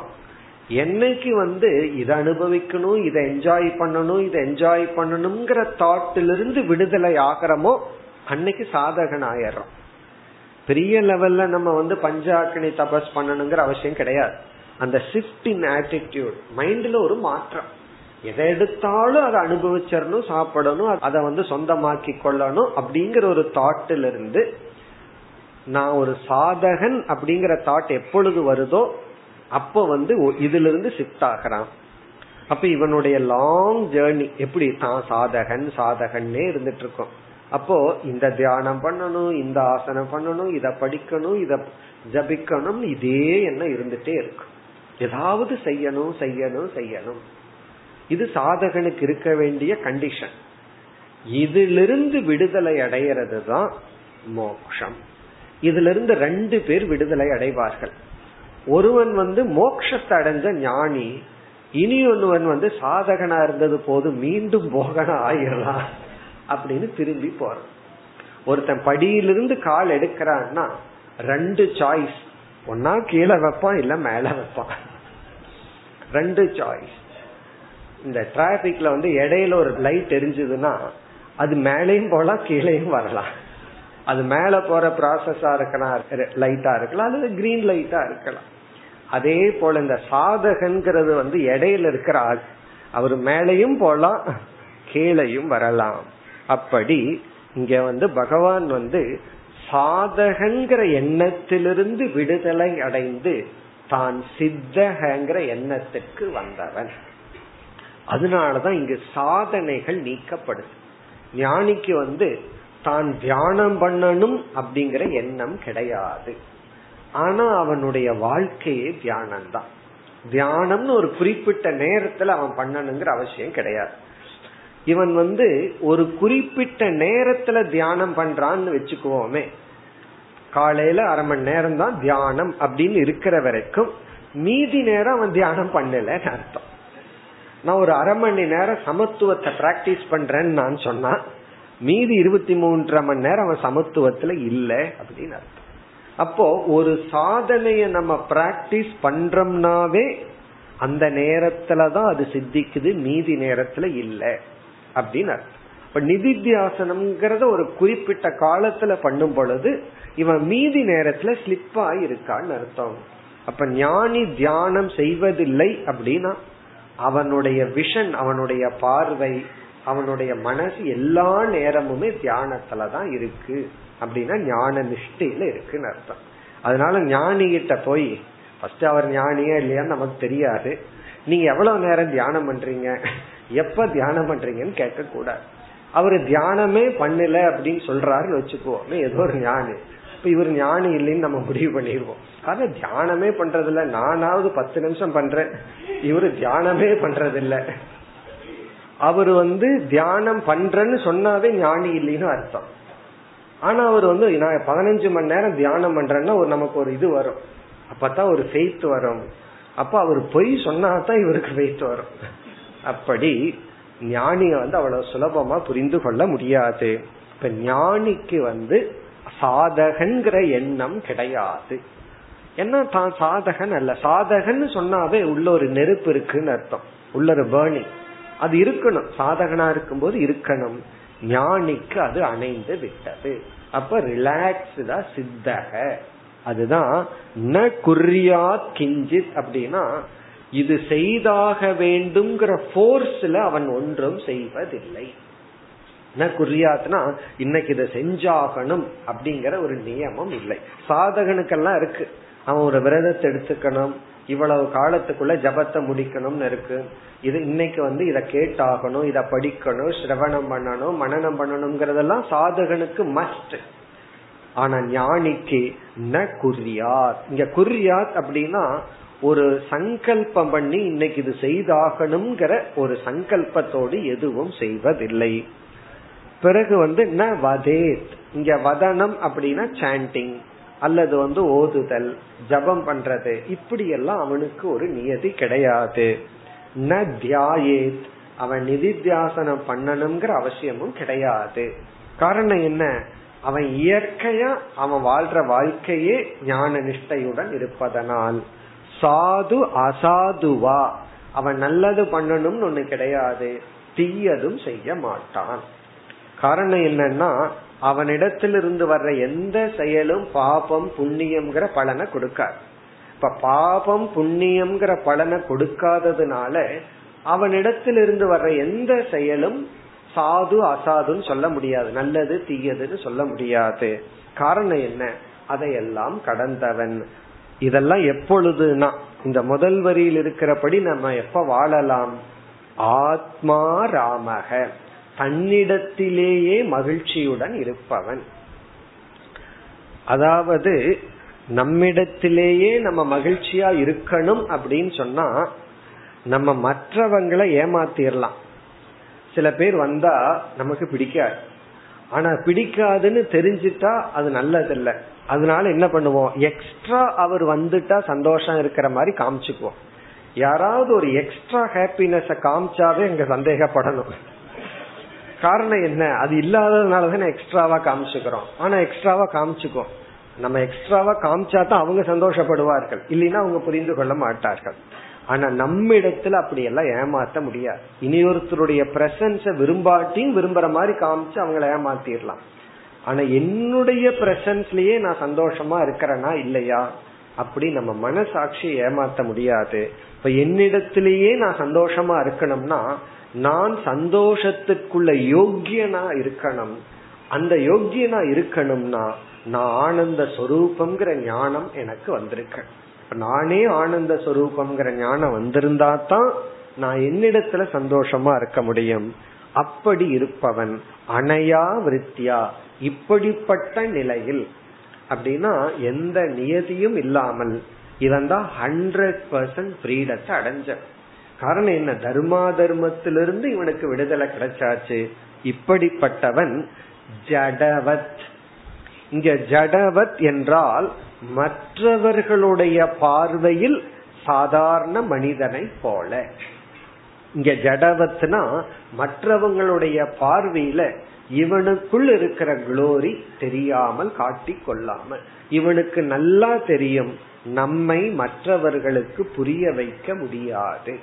என்னைக்கு வந்து இதை அனுபவிக்கணும் இதை என்ஜாய் பண்ணணும் இதை என்ஜாய் பண்ணணுங்கிற தாட்டிலிருந்து விடுதலை ஆகிறோமோ அன்னைக்கு சாதகன் ஆயிடுறோம். பெரிய லெவல்ல நம்ம வந்து பஞ்சாக்கணி தபஸ் பண்ணணுங்கிற அவசியம் கிடையாது. அந்த ஷிஃப்ட் இன் ஆட்டிடியூட் மைண்ட்ல ஒரு மாற்றம். எதை எடுத்தாலும் அதை அனுபவிச்சிடணும் சாப்பிடணும் அதை வந்து சொந்தமாக்கி கொள்ளணும் அப்படிங்கிற ஒரு தாட்டில் இருந்து நான் ஒரு சாதகன் அப்படிங்கிற தாட் எப்பொழுது வருதோ அப்ப வந்து இதுல இருந்து ஷிஃப்ட் ஆகிறான். அப்ப இவனுடைய லாங் ஜேர்னி எப்படி தான் சாதகன் சாதகன்னே இருந்துட்டு இருக்கோம் அப்போ இந்த தியானம் பண்ணணும் இந்த ஆசனம் பண்ணணும் இத படிக்கணும் இத ஜபிக்கணும் இதே என்ன இருந்துட்டே இருக்கும் ஏதாவது செய்யணும் செய்யணும் செய்யணும். இது சாதகனுக்கு இருக்க வேண்டிய கண்டிஷன் இதிலிருந்து விடுதலை அடையிறது தான் மோக்ஷம். இதுல இருந்து ரெண்டு பேர் விடுதலை அடைவார்கள். ஒருவன் வந்து மோக்ஷத்தை அடைஞ்ச ஞானி இனி ஒருவன் வந்து சாதகனா இருந்தது போது மீண்டும் போகன ஆயிடலாம் அப்படின்னு திரும்பி போறான். ஒருத்தன் படியிலிருந்து கால் எடுக்கிறான்னா ரெண்டு சாய்ஸ் ஒன்னா கீழே வைப்பான் இல்ல மேல வைப்பான். ரெண்டு சாய்ஸ் இந்த டிராபிக்ல வந்து இடையில ஒரு லைட் எரிஞ்சதுன்னா அது மேலேயும் போகலாம் கீழேயும் வரலாம். அது மேல போற ப்ராசஸா இருக்கலாம் லைட்டா இருக்கலாம் அல்லது கிரீன் லைட்டா இருக்கலாம். அதே போல இந்த சாதகங்கிறது வந்து இடையில இருக்கிற ஆள். அவர் மேலையும் போலாம் கீழையும் வரலாம். அப்படி இங்க வந்து பகவான் வந்து சாதகங்கிற எண்ணத்திலிருந்து விடுதலை அடைந்து தான் சித்தகங்கிற எண்ணத்துக்கு வந்தவன். அதனாலதான் இங்கு சாதனைகள் நீக்கப்படுது. ஞானிக்கு வந்து தான் தியானம் பண்ணணும் அப்படிங்கிற எண்ணம் கிடையாது. ஆனா அவனுடைய வாழ்க்கையே தியானம் தான் தியானம்னு ஒரு குறிப்பிட்ட நேரத்துல அவன் பண்ணணுங்கிற அவசியம் கிடையாது. இவன் வந்து ஒரு குறிப்பிட்ட நேரத்துல தியானம் பண்றான்னு வச்சுக்குவோமே. காலையில அரை மணி நேரம் தான் தியானம் அப்படின்னு இருக்கிற வரைக்கும் மீதி நேரம் அவன் தியானம் பண்ணலன்னு அர்த்தம். நான் ஒரு அரை மணி நேரம் சமத்துவத்தை பிராக்டிஸ் பண்றேன்னு நான் சொன்னா மீதி இருபத்தி மூன்றரை மணி நேரம் அவன் சமத்துவத்துல இல்ல அப்படின்னு அர்த்தம். அப்போ ஒரு சாதனைய நம்ம பிராக்டிஸ் பண்றோம்னாவே அந்த நேரத்துலதான் அது சித்திக்குது மீதி நேரத்துல இல்ல அப்படின்னு அர்த்தம். இப்ப நிதித்தியாசனம்ங்கிறத ஒரு குறிப்பிட்ட காலத்துல பண்ணும் பொழுது இவன் மீதி நேரத்துல ஸ்லிப் ஆயிருக்கான்னு அர்த்தம். அப்ப ஞானி தியானம் செய்வதில்லை அப்படின்னா அவனுடைய விஷன் அவனுடைய பார்வை அவனுடைய மனசு எல்லா நேரமுமே தியானத்துலதான் இருக்கு அப்படின்னா ஞான நிஷ்டையில இருக்குன்னு அர்த்தம். அதனால ஞானிகிட்ட போய் ஃபர்ஸ்ட் அவர் ஞானியா இல்லையான்னு நமக்கு தெரியாது. நீங்க எவ்வளவு நேரம் தியானம் பண்றீங்க? எப்ப தியானம் பண்றீங்கன்னு கேட்க கூடாது அவரு தியானமே பண்ணல அப்படின்னு சொல்றாருன்னு வச்சுக்குவோம் ஏதோ ஒரு ஞானி. இப்ப இவர் ஞானி இல்லைன்னு நம்ம முடிவு பண்ணிடுவோம். ஆனா தியானமே பண்றதில்ல. நானாவது பத்து நிமிஷம் பண்றேன். இவரு தியானமே பண்றது அவர் வந்து தியானம் பண்றேன்னு சொன்னாவே ஞானி இல்லைன்னு அர்த்தம். ஆனா அவர் வந்து நான் பதினஞ்சு மணி நேரம் தியானம் பண்றேன்னா ஒரு நமக்கு ஒரு இது வரும். அப்பதான் ஒரு ஃபெய்த் வரும். அப்ப அவர் பொய் சொன்னாதான் இவருக்கு ஃபெய்த் வரும். அப்படி ஞானிய வந்து அவ்வளவு சுலபமா புரிந்து கொள்ள முடியாது. இப்ப ஞானிக்கு வந்து சாதகன்கிற எண்ணம் கிடையாது. என்ன தான் சாதகன் அல்ல. சாதகன் சொன்னாவே உள்ள ஒரு நெருப்பு இருக்குன்னு அர்த்தம். உள்ள ஒரு பேர்னிங் அது இருக்கணும். சாதகனா இருக்கும்போது இருக்கணும். ஞானிக்கு அது அணைந்து விட்டது. அப்ப ரிலாக்ஸ்டா சித்தக. அதுதான் ந குறியா கிஞ்சித் அப்படின்னா இது செய்தாக வேண்டும்ங்கிற போர்ஸ்ல அவன் ஒன்றும் செய்வதில்லை. ந குறியாத்னா இன்னைக்கு இதை செஞ்சாகணும் அப்படிங்கிற ஒரு நியமம் இல்லை. சாதகனுக்கெல்லாம் இருக்கு. அவன் ஒரு விரதத்தை எடுத்துக்கணும். இவ்வளவு காலத்துக்குள்ள ஜபத்தை முடிக்கணும்னு இருக்கு. இது இன்னைக்கு வந்து இதை கேட்டாகணும் இதை படிக்கணும் சிரவணம் பண்ணணும் மனநம் பண்ணணுங்கிறதெல்லாம் சாதகனுக்கு மஸ்ட் ஆனா ஞானிக்கு ந குர்யாத். இங்க குர்யாத் அப்படின்னா ஒரு சங்கல்பம் பண்ணி இன்னைக்கு இது செய்தாகணுங்கிற ஒரு சங்கல்பத்தோடு எதுவும் செய்வதில்லை. பிறகு வந்து ந வதேத். இங்க வதனம் அப்படின்னா சாண்டிங் அல்லது வந்து ஓதுதல் ஜபம் பண்றது இப்படி எல்லாம் அவனுக்கு ஒரு நியதி கிடையாது. ந தியாயேத். அவன் நிதித்தியாசனம் பண்ணணுங்கிற அவசியமும் கிடையாது. காரணம் என்ன? அவன் இயற்கையா அவன் வாழ்ற வாழ்க்கையே ஞான நிஷ்டையுடன் இருப்பதனால். சாது அசாதுவா. அவன் நல்லது பண்ணணும்னு ஒண்ணு கிடையாது. தீயதும் செய்ய மாட்டான். காரணம் என்னன்னா அவனிடத்திலிருந்து வர்ற எந்த செயலும் பாபம் புண்ணியம்ங்கிற பலனை கொடுக்காது. இப்ப பாபம் புண்ணியம்ங்கிற பலனை கொடுக்காததுனால அவனிடத்திலிருந்து வர்ற எந்த செயலும் சாது அசாதுன்னு சொல்ல முடியாது. நல்லது தீயதுன்னு சொல்ல முடியாது. காரணம் என்ன? அதையெல்லாம் கடந்தவன். இதெல்லாம் எப்பொழுதுனா இந்த முதல் வரியில் இருக்கிறபடி நம்ம எப்ப வாழலாம்? ஆத்மா ராமக தன்னிடத்திலேயே மகிழ்ச்சியுடன் இருப்பவன். அதாவது நம்மிடத்திலேயே நம்ம மகிழ்ச்சியா இருக்கணும் அப்படின்னு சொன்னா நம்ம மற்றவங்களை ஏமாத்திரலாம். சில பேர் வந்தா நமக்கு பிடிக்காது. ஆனா பிடிக்காதுன்னு தெரிஞ்சிட்டா அது நல்லதில்ல. அதனால என்ன பண்ணுவோம்? எக்ஸ்ட்ரா அவர் வந்துட்டா சந்தோஷம் இருக்கிற மாதிரி காமிச்சுக்குவோம். யாராவது ஒரு எக்ஸ்ட்ரா ஹாப்பினஸ் காமிச்சாவே எங்க சந்தேகப்படணும். காரணம் என்ன? அது இல்லாததுனால தான் எக்ஸ்ட்ராவா காமிச்சுக்கிறோம். ஆனா எக்ஸ்ட்ராவா காமிச்சுக்கோ. நம்ம எக்ஸ்ட்ராவா காமிச்சா தான் அவங்க சந்தோஷப்படுவார்கள். இல்லைன்னா அவங்க புரிந்து கொள்ள மாட்டார்கள். ஆனா நம்மிடத்துல அப்படி எல்லாம் ஏமாத்த முடியாது. இனியொருத்தருடைய பிரசன்ஸ விரும்பாட்டியும் விரும்புற மாதிரி காமிச்சு அவங்கள ஏமாத்திடலாம். ஆனா என்னுடைய பிரசன்ஸ்லயே நான் சந்தோஷமா இருக்கிறேனா? இல்லையா? அப்படி நம்ம மனசாட்சியை ஏமாத்த முடியாது. இப்ப என்னிடத்திலேயே நான் சந்தோஷமா இருக்கணும்னா நான் சந்தோஷத்துக்குள்ள யோக்கியனா இருக்கணும். அந்த யோக்கியனா இருக்கணும்னா நான் ஆனந்த சொரூபம்ங்கிற ஞானம் எனக்கு வந்திருக்க. நானே ஆனந்த சொரூபம்ங்கிற ஞானம் வந்திருந்தா தான் நான் என்னிடத்துல சந்தோஷமா இருக்க முடியும். அப்படி இருப்பவன் அணையா விருத்தியா இப்படிப்பட்ட நிலையில். அப்படின்னா எந்த நியதியும் இல்லாமல் இவன் தான் ஹண்ட்ரட் பர்சன்ட் ஃப்ரீடத்தை அடைஞ்சவன். காரணம் என்ன? தர்மா தர்மத்திலிருந்து இவனுக்கு விடுதலை கிடைச்சாச்சு. இப்படிப்பட்டவன் ஜடவத். இங்க ஜடவத் என்றால் மற்றவர்களுடைய பார்வையில் சாதாரண மனிதனை போல. இங்க ஜடவத்னா மற்றவங்களுடைய பார்வையில இவனுக்குள் இருக்கிற குளோரி தெரியாமல் காட்டி கொள்ளாமல். இவனுக்கு நல்லா தெரியும். நம்மை மற்றவர்களுக்கு புரிய வைக்க முடியாது.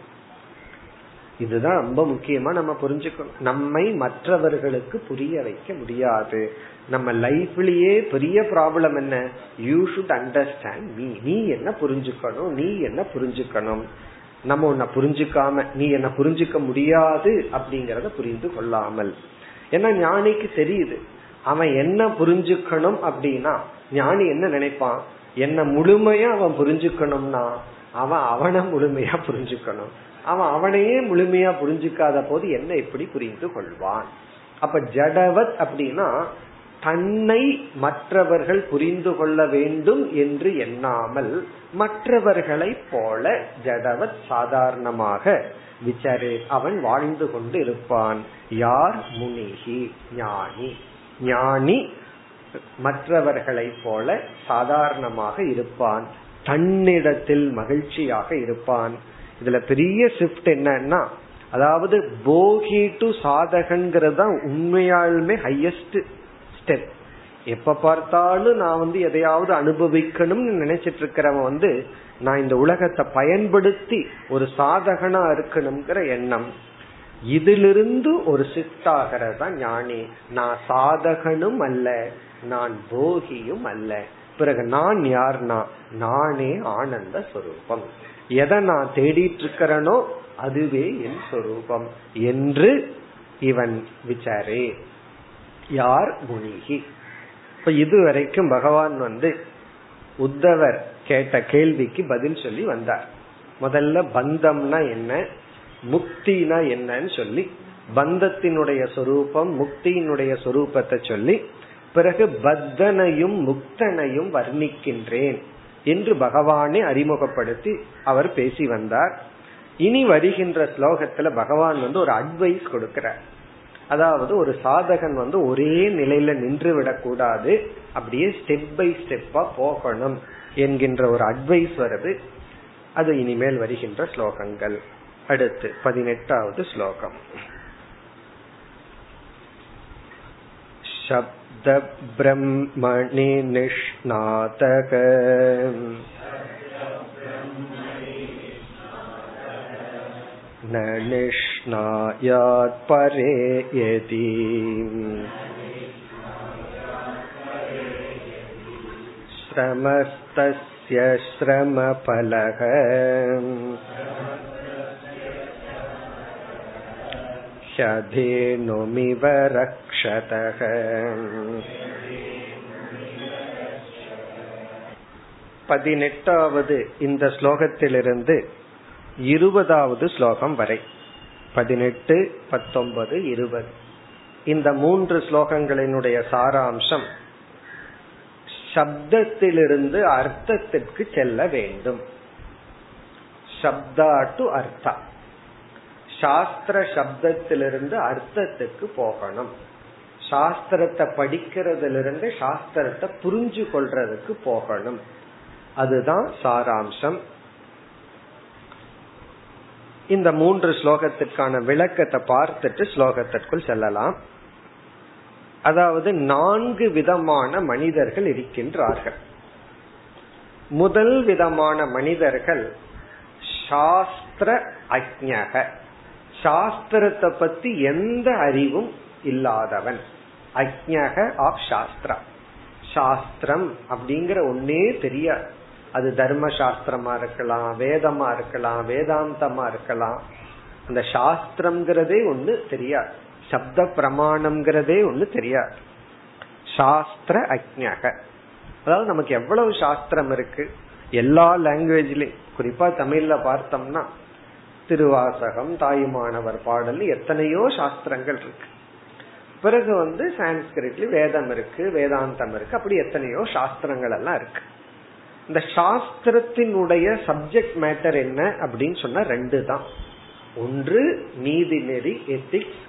இதுதான் ரொம்ப முக்கியமா நம்ம புரிஞ்சுக்கணும். நம்மை மற்றவர்களுக்கு புரிய வைக்க முடியாது. நம்ம லைஃப்லயே பெரிய ப்ராப்ளம் என்ன? யூ ஷுட் அண்டர்ஸ்டாண்ட் மீ நீ என்ன புரிஞ்சுக்கணும்? நீ என்ன புரிஞ்சுக்கணும்? நம்ம உன்னை புரிஞ்சுக்காம நீ என்ன புரிஞ்சுக்க முடியாது அப்படிங்கறத புரிந்து கொள்ளாமல். ஏன்னா ஞானிக்கு தெரியுது. அவன் என்ன புரிஞ்சுக்கணும் அப்படின்னா ஞானி என்ன நினைப்பான்? என்ன முழுமையா அவன் புரிஞ்சுக்கணும்னா அவன் அவனை முழுமையா புரிஞ்சுக்கணும். அவன் அவனையே முழுமையா புரிஞ்சுக்காத போது என்ன எப்படி புரிந்து கொள்வான்? அப்ப ஜடவத் அப்படின்னா தன்னை மற்றவர்கள் புரிந்து கொள்ள வேண்டும் என்று எண்ணாமல் மற்றவர்களை போல ஜடவத் சாதாரணமாக விசாரே அவன் வாழ்ந்து கொண்டு இருப்பான். யார்? முனிகி ஞானி. ஞானி மற்றவர்களை போல சாதாரணமாக இருப்பான். தன்னிடத்தில் மகிழ்ச்சியாக இருப்பான். இதுல பெரிய ஷிஃப்ட் என்னன்னா அதாவது போகி டு சாதகங்கிறது தான் உண்மையாலுமே ஹையஸ்ட் ஸ்டெப் எப்ப பார்த்தாலும் நான் வந்து எதையாவது அனுபவிக்கணும்னு நினைச்சிட்டு இருக்கிறவன் வந்து நான் இந்த உலகத்தை பயன்படுத்தி ஒரு சாதகனா இருக்கணுங்கிற எண்ணம். இதிலிருந்து ஒரு சித்தாகிறது தான் ஞானி. நான் சாதகனும் அல்ல நான் போகியும் அல்ல. பிறகு நான் யார்னா? நானே ஆனந்த சுரூபம். எதை நான் தேடிட்டு இருக்கிறேனோ அதுவே என் சொரூபம் என்று இவன் விசாரே. யார் முனிகி? இப்ப இதுவரைக்கும் பகவான் வந்து உத்தவர் கேட்ட கேள்விக்கு பதில் சொல்லி வந்தார். முதல்ல பந்தம்னா என்ன? முக்தினா என்னன்னு சொல்லி பந்தத்தினுடைய சொரூபம் முக்தியினுடைய சொரூபத்தை சொல்லி பிறகு பத்தனையும் முக்தனையும் வர்ணிக்கின்றேன். என்று பகவானை அறிமுகப்படுத்தி அவர் பேசி வந்தார். இனி வருகின்ற ஸ்லோகத்துல பகவான் வந்து ஒரு அட்வைஸ் கொடுக்கிறார். அதாவது ஒரு சாதகன் வந்து ஒரே நிலையில நின்று விடக்கூடாது. அப்படியே ஸ்டெப் பை ஸ்டெப்பா போகணும் என்கின்ற ஒரு அட்வைஸ் வருது. அது இனிமேல் வருகின்ற ஸ்லோகங்கள். அடுத்து பதினெட்டாவது ஸ்லோகம். शब्दब्रह्मणि निष्णातः न निष्णायात् परे यदि श्रमस्तस्य श्रमफलः ह्यधेनुमिव रक्षतः பதினெட்டாவது இந்த ஸ்லோகத்திலிருந்து இருபதாவது ஸ்லோகம் வரை பதினெட்டு பத்தொன்பது இருபது இந்த மூன்று ஸ்லோகங்களினுடைய சாராம்சம் சப்தத்திலிருந்து அர்த்தத்திற்கு செல்ல வேண்டும் சப்தா டு அர்த்தா சாஸ்திர சப்தத்திலிருந்து அர்த்தத்துக்கு போகணும். சாஸ்திரத்தை படிக்கிறதிலிருந்து சாஸ்திரத்தை புரிஞ்சு கொள்றதுக்கு போகணும். அதுதான் சாராம்சம். இந்த மூன்று ஸ்லோகத்திற்கான விளக்கத்தை பார்த்துட்டு ஸ்லோகத்திற்குள் செல்லலாம். அதாவது நான்கு விதமான மனிதர்கள் இருக்கின்றார்கள். முதல் விதமான மனிதர்கள் சாஸ்திர அஜக சாஸ்திரத்தை பத்தி எந்த அறிவும் இல்லாதவன். அஜக ஆஃப் சாஸ்திரா சாஸ்திரம் அப்படிங்கிற ஒன்னே தெரியாது. அது தர்ம சாஸ்திரமா இருக்கலாம் வேதமா இருக்கலாம் வேதாந்தமா இருக்கலாம். அந்த சாஸ்திரம்ங்கிறதே ஒண்ணு தெரியாது. சப்த பிரமாணம்ங்கிறதே ஒண்ணு தெரியாது. சாஸ்திர அஜக அதாவது நமக்கு எவ்வளவு சாஸ்திரம் இருக்கு? எல்லா லாங்குவேஜ்லயும் குறிப்பா தமிழ்ல பார்த்தோம்னா திருவாசகம் தாயுமானவர் பாடல் எத்தனையோ சாஸ்திரங்கள் இருக்கு. பிறகு வந்து சான்ஸ்கிரிட்ல வேதம் இருக்கு வேதாந்தம் இருக்கு அப்படி எத்தனையோ சாஸ்திரங்கள் எல்லாம் இருக்கு. இந்த சாஸ்திரத்தினுடைய சப்ஜெக்ட் மேட்டர் என்ன அப்படின்னு சொன்னா ரெண்டு தான். ஒன்று நீதிநெறி எத்திக்ஸ்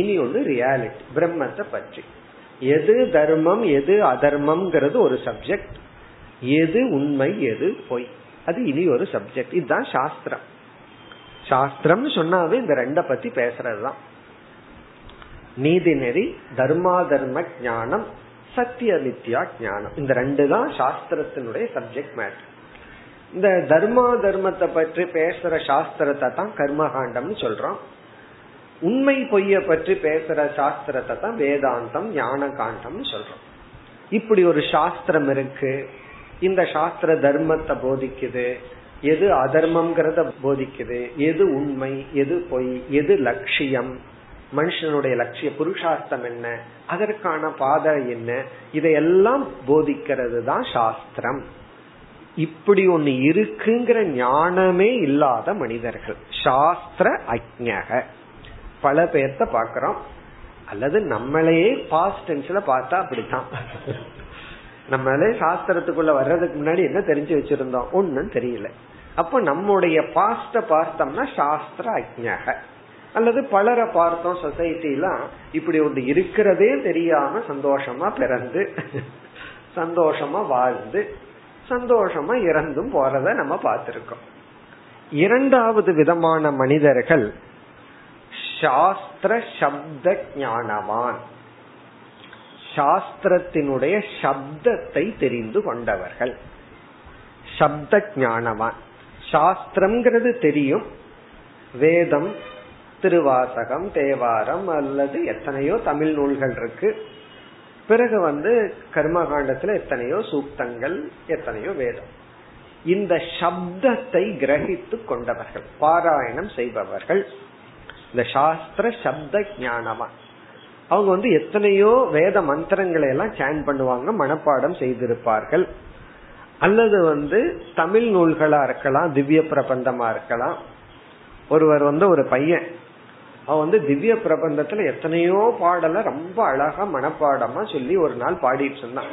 இனி ஒன்று ரியாலிட்டி பிரம்மத்தை பற்றி. எது தர்மம் எது அதர்மம்ங்கிறது ஒரு சப்ஜெக்ட் எது உண்மை எது பொய். அது இனி ஒரு சப்ஜெக்ட் இதுதான் சாஸ்திரம். சாஸ்திரம் சொன்னாவே இந்த ரெண்ட பத்தி பேசுறதுதான். நீதி நெறி தர்மா தர்ம ஞானம் சத்திய வித்யா ஞானம். இந்த ரெண்டு தான் சாஸ்திரத்தினுடைய சப்ஜெக்ட் மேட்டர் இந்த தர்மா தர்மத்தை பற்றி பேசுற சாஸ்திரத்தை தான் கர்மகாண்டம்னு சொல்றோம். உண்மை பொய்ய பற்றி பேசுற சாஸ்திரத்தை தான் வேதாந்தம் ஞான காண்டம்னு சொல்றோம். இப்படி ஒரு சாஸ்திரம் இருக்கு. இந்த சாஸ்திர தர்மத்தை போதிக்குது. எது அதர்மம்ங்கிறத போதிக்குது. எது உண்மை எது பொய் எது லட்சியம்? மனுஷனுடைய லட்சிய புருஷார்த்தம் என்ன? அதற்கான பாதை என்ன? இதையெல்லாம் போதிக்கிறது தான் சாஸ்திரம். இப்படி ஒண்ணு இருக்குங்கிற ஞானமே இல்லாத மனிதர்கள். சாஸ்திர அஜக பல பேர்த்த பாக்கிறோம் அல்லது நம்மளையே பாஸ்ட் டென்ஸ்ல பார்த்தா அப்படித்தான். நம்மளே சாஸ்திரத்துக்குள்ள வர்றதுக்கு முன்னாடி என்ன தெரிஞ்சு வச்சிருந்தோம்? ஒன்னும் தெரியல. அப்ப நம்முடைய பாஸ்ட பார்த்தோம்னா சாஸ்திர அஜக அல்லது பலரை பார்த்தோம் சொசைட்டிலாம் இப்படி ஒன்று இருக்கிறதே தெரியாம சந்தோஷமா பிறந்து சந்தோஷமா வாழ்ந்து சந்தோஷமா இறந்தும் போறத நம்ம பார்த்திருக்கோம். இரண்டாவது விதமான மனிதர்கள் சாஸ்திர சப்த ஞானவான். சாஸ்திரத்தினுடைய சப்தத்தை தெரிந்து கொண்டவர்கள். சப்த ஞானவான் சாஸ்திரம்ங்கிறது தெரியும். வேதம் திருவாசகம் தேவாரம் அல்லது எத்தனையோ தமிழ் நூல்கள் இருக்கு. பிறகு வந்து கர்மகாண்டத்துல எத்தனையோ சூக்தங்கள் எத்தனையோ வேதம். இந்த சப்தத்தை கிரகித்து கொண்டவர்கள் பாராயணம் செய்பவர்கள். இந்த சாஸ்திர சப்த ஞானமா அவங்க வந்து எத்தனையோ வேத மந்திரங்களை எல்லாம் சேன் பண்ணுவாங்க மனப்பாடம் செய்திருப்பார்கள். அல்லது வந்து தமிழ் நூல்களா இருக்கலாம் திவ்ய பிரபந்தமா இருக்கலாம். ஒருவர் வந்து ஒரு பையன் அவன் வந்து திவ்ய பிரபந்தத்துல எத்தனையோ பாடல ரொம்ப அழகா மனப்பாடமா சொல்லி ஒரு நாள் பாடிட்டு இருந்தான்.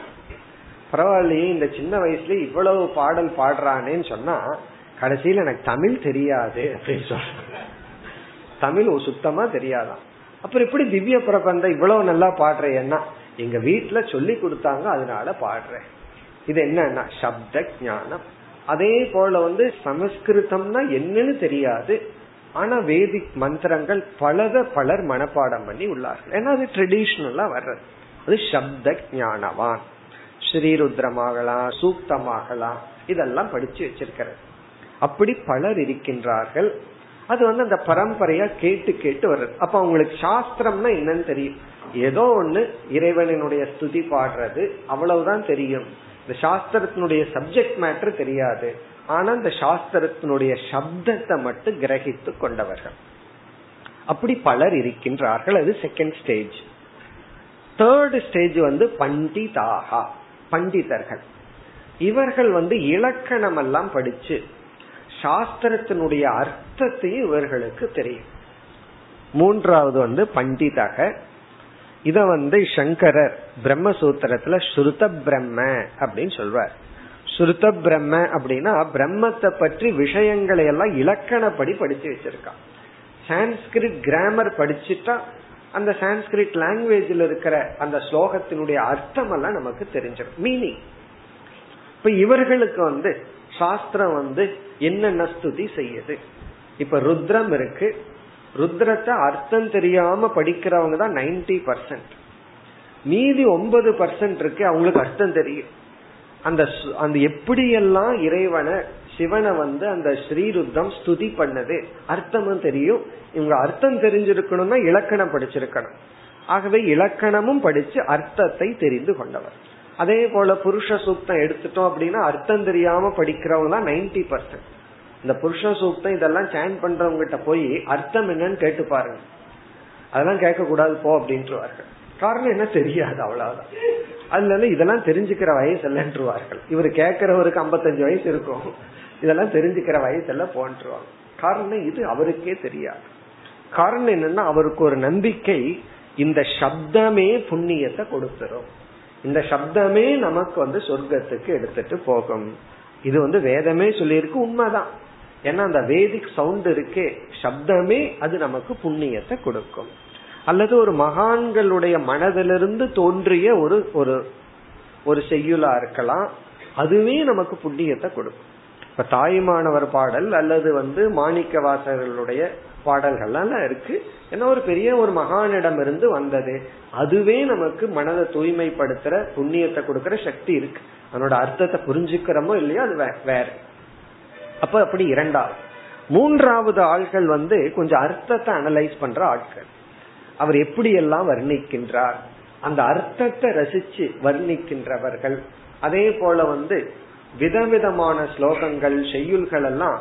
பரவாயில்லையே இந்த சின்ன வயசுல இவ்வளவு பாடல் பாடுறானேன்னு சொன்னா கடைசியில எனக்கு தமிழ் தெரியாது அப்படின்னு சொல்ற தமிழ் சுத்தமா தெரியாதான். அப்புறம் எப்படி திவ்ய பிரபந்தம் இவ்வளவு நல்லா பாடுறேன்னா எங்க வீட்டுல சொல்லி கொடுத்தாங்க அதனால பாடுறேன். இது என்னன்னா சப்த ஞானம். அதே போல வந்து சமஸ்கிருதம்னா என்னன்னு தெரியாது. ஆனா வேதிக் மந்திரங்கள் பலத பலர் மனப்பாடம் பண்ணி உள்ளார்கள். ஏன்னா அது ட்ரெடிஷ்னலா வர்றது. அது சப்த ஞானவான் ஸ்ரீருத்ரமாகலாம் சூக்தமாகலாம் இதெல்லாம் படிச்சு வச்சிருக்கிறது. அப்படி பலர் இருக்கின்றார்கள். அது வந்து அந்த பரம்பரையா கேட்டு கேட்டு வர்றது. அப்ப அவங்களுக்கு சாஸ்திரம்னா என்னன்னு தெரியும். ஏதோ ஒண்ணு இறைவனினுடைய ஸ்துதி பாடுறது அவ்வளவுதான் தெரியும். இந்த சாஸ்திரத்தினுடைய சப்ஜெக்ட் மேட்ரு தெரியாது. ஆனா இந்த சாஸ்திரத்தினுடைய சப்தத்தை மட்டும் கிரகித்து கொண்டவர்கள். அப்படி பலர் இருக்கின்றார்கள். அது செகண்ட் ஸ்டேஜ் தேர்டு ஸ்டேஜ் வந்து பண்டிதாகா பண்டிதர்கள். இவர்கள் வந்து இலக்கணம் எல்லாம் படிச்சு சாஸ்திரத்தினுடைய அர்த்தத்தையும் இவர்களுக்கு தெரியும். மூன்றாவது வந்து பண்டிதக. இத வந்து சங்கரர் பிரம்மசூத்திரத்துல ஸ்ருத பிரம்ம அப்படின்னு சொல்வார். ஸ்ருத பிரம்ம அப்படின்னா பிரம்மத்தை பற்றி விஷயங்களை எல்லாம் இலக்கணப்படி படிச்சு வச்சிருக்கான். சான்ஸ்கிரிட் கிராமர் படிச்சுட்டா அந்த சான்ஸ்கிரிட் லாங்குவேஜில் இருக்கிற அந்த ஸ்லோகத்தினுடைய அர்த்தம் எல்லாம் நமக்கு தெரிஞ்சிடும். மீனிங் இப்ப இவர்களுக்கு வந்து சாஸ்திரம் வந்து என்னென்ன ஸ்துதி செய்யுது? இப்ப ருத்ரம் இருக்கு. ருத்ரத்தை அர்த்தம் தெரியாம படிக்கிறவங்க தான் நைன்டி பர்சன்ட். மீதி ஒன்பது பர்சன்ட் இருக்கு அவங்களுக்கு அர்த்தம் தெரியும். அந்த அந்த எப்படியெல்லாம் இறைவனை சிவனை வந்து அந்த ஸ்ரீருத்ரம் ஸ்துதி பண்ணது அர்த்தமும் தெரியும். இவங்க அர்த்தம் தெரிஞ்சிருக்கணும்னா இலக்கணம் படிச்சிருக்கணும். ஆகவே இலக்கணமும் படிச்சு அர்த்தத்தை தெரிந்து கொண்டவர். அதே போல புருஷ சூக்தம் எடுத்துட்டோம் அப்படின்னா அர்த்தம் தெரியாம படிக்கிறவங்க தான் நைன்டி பர்சன்ட் இந்த புருஷ சூக்தம் இதெல்லாம் சேன் பண்றவங்க கிட்ட போய் அர்த்தம் என்னன்னு கேட்டு பாருங்க. அதெல்லாம் கேட்க கூடாது போ அப்படின்ட்டுவார்கள் காரணம் என்ன தெரியாது அவ்வளவுதான். அதனால இதெல்லாம் தெரிஞ்சுக்கிற வயசு இல்லைன்றுவார்கள். இவர் கேட்கிறவருக்கு ஐம்பத்தஞ்சு வயசு இருக்கும். இதெல்லாம் தெரிஞ்சுக்கிற வயசுல போன்றுவாங்க. காரணம் இது அவருக்கே தெரியாது. காரணம் என்னன்னா அவருக்கு ஒரு நம்பிக்கை இந்த சப்தமே புண்ணியத்தை கொடுத்துரும். இந்த சப்தமே நமக்கு வந்து சொர்க்கத்துக்கு எடுத்துட்டு போகும். இது வந்து வேதமே சொல்லியிருக்கு உண்மைதான். ஏன்னா அந்த வேதிக் சவுண்ட் இருக்கே சப்தமே அது நமக்கு புண்ணியத்தை கொடுக்கும். அல்லது ஒரு மகான்களுடைய மனதிலிருந்து தோன்றிய ஒரு ஒரு ஒரு செய்யுளா இருக்கலாம் அதுவே நமக்கு புண்ணியத்தை கொடுக்கும். இப்ப தாய்மானவர் பாடல் அல்லது வந்து மாணிக்க வாசகர்களுடைய பாடல்கள்லாம் இருக்கு. ஏன்னா ஒரு பெரிய ஒரு மகானிடம் இருந்து வந்தது. அதுவே நமக்கு மனதை தூய்மைப்படுத்துற புண்ணியத்தை கொடுக்கற சக்தி இருக்கு. அதனோட அர்த்தத்தை புரிஞ்சுக்கிறோமோ இல்லையோ அது வேற. அப்ப அப்படி இரண்டாவது. மூன்றாவது ஆள்கள் வந்து கொஞ்சம் அர்த்தத்தை அனலைஸ் பண்ற ஆட்கள். அவர் எப்படி எல்லாம் வர்ணிக்கின்றார்? அந்த அர்த்தத்தை ரசிச்சு வர்ணிக்கின்றவர்கள். அதே போல வந்து விதவிதமான ஸ்லோகங்கள் செய்யுள்கள் எல்லாம்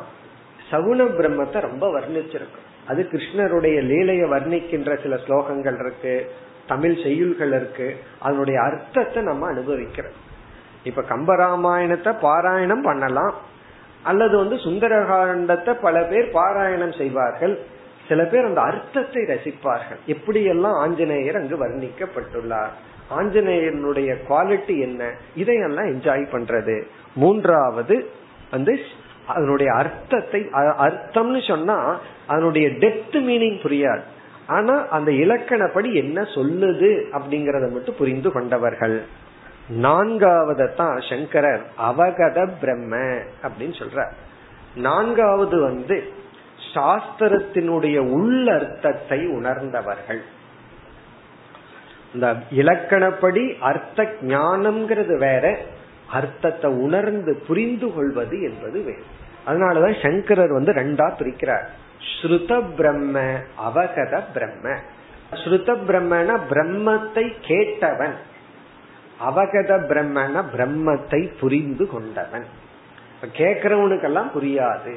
சகுன பிரம்மத்தை ரொம்ப வர்ணிச்சிருக்கும் அது கிருஷ்ணருடைய லீலைய வர்ணிக்கின்ற சில ஸ்லோகங்கள் இருக்கு தமிழ் செய்யுள்கள் இருக்கு அதனுடைய அர்த்தத்தை நம்ம அனுபவிக்கிறோம். இப்ப கம்பராமாயணத்தை பாராயணம் பண்ணலாம். அல்லது வந்து சுந்தரகாண்டத்தை பல பேர் பாராயணம் செய்வார்கள். சில பேர் அந்த அர்த்தத்தை ரசிப்பார்கள். எப்படியெல்லாம் ஆஞ்சநேயர் அங்கு வர்ணிக்கப்பட்டுள்ளார்? ஆஞ்சநேயனுடைய குவாலிட்டி என்ன? இதையெல்லாம் என்ஜாய் பண்றது. மூன்றாவது வந்து அதனுடைய அர்த்தத்தை அர்த்தம்னு சொன்னா அதனுடைய டெப்த் மீனிங் புரியாது. ஆனா அந்த இலக்கணப்படி என்ன சொல்லுது அப்படிங்கறத மட்டும் புரிந்து கொண்டவர்கள். நான்காவது தான் சங்கரர் அவகத பிரம்ம அப்படின்னு சொல்ற நான்காவது வந்து சாஸ்திரத்தினுடைய உள்ளர்த்தத்தை உணர்ந்தவர்கள். இந்த இலக்கணப்படி அர்த்த ஞானம்ங்கிறது வேற அர்த்தத்தை உணர்ந்து புரிந்து கொள்வது என்பது வேறு. அதனாலதான் சங்கரர் வந்து ரெண்டா பிரிக்கிறார். ஸ்ருத பிரம்ம அவகத பிரம்ம. ஸ்ருத பிரம்மன பிரம்மத்தை கேட்டவன். அவகத பிரம்மன பிரம்மத்தை புரிந்து கொண்டவன். கேட்கிறவனுக்கெல்லாம் புரியாது.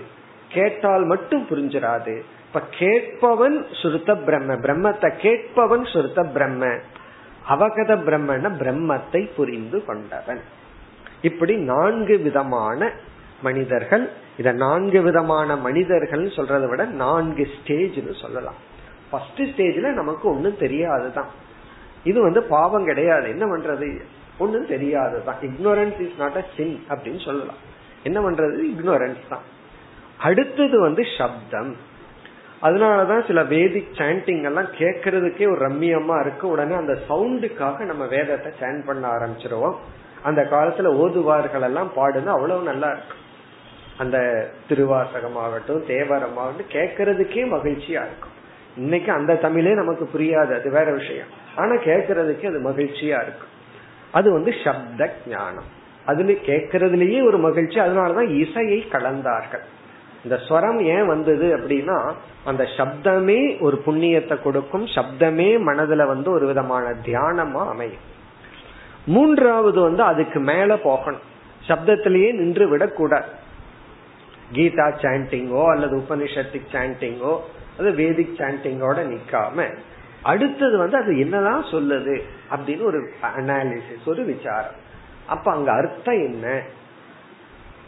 கேட்டால் மட்டும் புரிஞ்சிடாது இப்ப கேட்பவன் சுருத்த பிரம்ம பிரம்மத்தை கேட்பவன் சுருத்த பிரம்ம. அவகத பிரம்மன பிரம்மத்தை புரிந்து கொண்டவன். இப்படி நான்கு விதமான மனிதர்கள் இத நான்கு விதமான மனிதர்கள் சொல்றதை விட நான்கு ஸ்டேஜ்னு சொல்லலாம். ஃபர்ஸ்ட் ஸ்டேஜ்ல நமக்கு ஒன்னும் தெரியாதுதான். இது வந்து பாவம் கிடையாது. என்ன பண்றது? ஒன்னும் தெரியாதுதான். Ignorance is not a sin அப்படின்னு சொல்லலாம். என்ன பண்றது? இக்னோரன்ஸ் தான். அடுத்தது வந்து சப்தம். அதனாலதான் சில வேதிக் சாண்டிங் எல்லாம் கேட்கறதுக்கே ஒரு ரம்மியமா இருக்கு. உடனே அந்த சவுண்டுக்காக நம்ம வேதத்தை சாண்ட் பண்ண ஆரம்பிச்சிருவோம். அந்த காலத்துல ஓதுவார்கள் எல்லாம் பாடுது அவ்வளவு நல்லா இருக்கும் அந்த திருவாசகமாகட்டும் தேவரமாகட்டும் கேட்கறதுக்கே மகிழ்ச்சியா இருக்கும். இன்னைக்கு அந்த தமிழே நமக்கு புரியாது அது வேற விஷயம். ஆனா கேட்கறதுக்கு அது மகிழ்ச்சியா இருக்கும். அது வந்து சப்த ஞானம். அதுல கேட்கறதுலயே ஒரு மகிழ்ச்சி அதனாலதான் இசையை கலந்தார்கள். இந்த ஸ்வரம் ஏன் வந்தது அப்படின்னா அந்த சப்தமே ஒரு புண்ணியத்தை கொடுக்கும் சப்தமே மனதுல வந்து ஒரு விதமான தியானமா அமையும். மூன்றாவது வந்து அதுக்கு மேல போகணும். சப்தத்திலேயே நின்று விடக்கூடாது. கீதா சாண்டிங்கோ அல்லது உபனிஷத்திக் சாண்டிங்கோ அது வேதிக் சாண்டிங்கோட நிக்காம அடுத்தது வந்து அது என்னதான் சொல்லுது அப்படின்னு ஒரு அனாலிசிஸ் ஒரு விசாரம். அப்ப அங்க அர்த்தம் என்ன?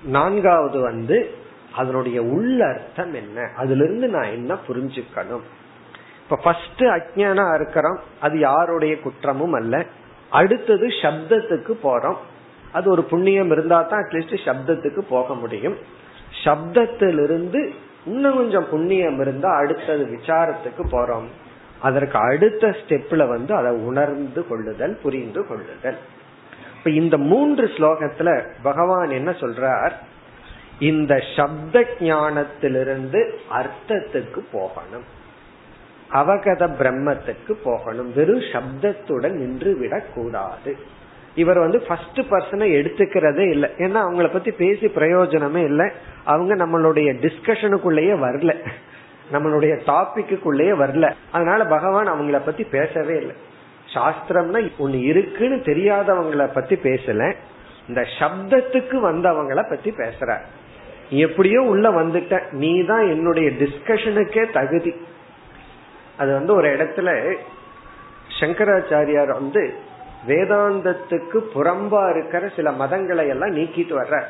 நான்காவது வந்து அதனுடைய உள்ள அர்த்தம் என்ன? அதுல இருந்து நான் என்ன புரிஞ்சுக்கணும்? இப்ப ஃபர்ஸ்ட் அஜானா இருக்கிறோம் அது யாருடைய குற்றமும் அல்ல. அடுத்தது சப்தத்துக்கு போறோம். அது ஒரு புண்ணியம் இருந்தா தான் அட்லீஸ்ட் சப்தத்துக்கு போக முடியும். சப்தத்திலிருந்து இன்னும் கொஞ்சம் புண்ணியம் இருந்தா அடுத்தது விசாரத்துக்கு போறோம். அதற்கு அடுத்த ஸ்டெப்ல வந்து அதை உணர்ந்து கொள்ளுதல் புரிந்து கொள்ளுதல். இப்ப இந்த மூன்று ஸ்லோகத்துல பகவான் என்ன சொல்றார்? இந்த சப்த ஞானத்திலிருந்து அர்த்தத்துக்கு போகணும். அவகத பிரம்மத்துக்கு போகணும். வெறும் சப்தத்துடன் நின்று விடக் கூடாது இவர் வந்து ஃபர்ஸ்ட் பர்சனை எடுத்துக்கிறதே இல்லை. ஏன்னா அவங்கள பத்தி பேசி பிரயோஜனமே இல்லை. அவங்க நம்மளுடைய டிஸ்கஷனுக்குள்ளேயே வரல. நம்மளுடைய டாபிக்குள்ளேயே வரல. அதனால பகவான் அவங்கள பத்தி பேசவே இல்லை. சாஸ்திரம்னா ஒன்னு இருக்குன்னு தெரியாதவங்கள பத்தி பேசல. இந்த சப்தத்துக்கு வந்தவங்கள பத்தி பேசுற எப்படியோ உள்ள வந்துட்ட. நீ தான் என்னுடைய டிஸ்கஷனுக்கே தகுதி. அது வந்து ஒரு இடத்துல சங்கராச்சாரியார் வந்து வேதாந்தத்துக்கு புறம்பா இருக்கிற சில மதங்களை எல்லாம் நீக்கிட்டு வர்ற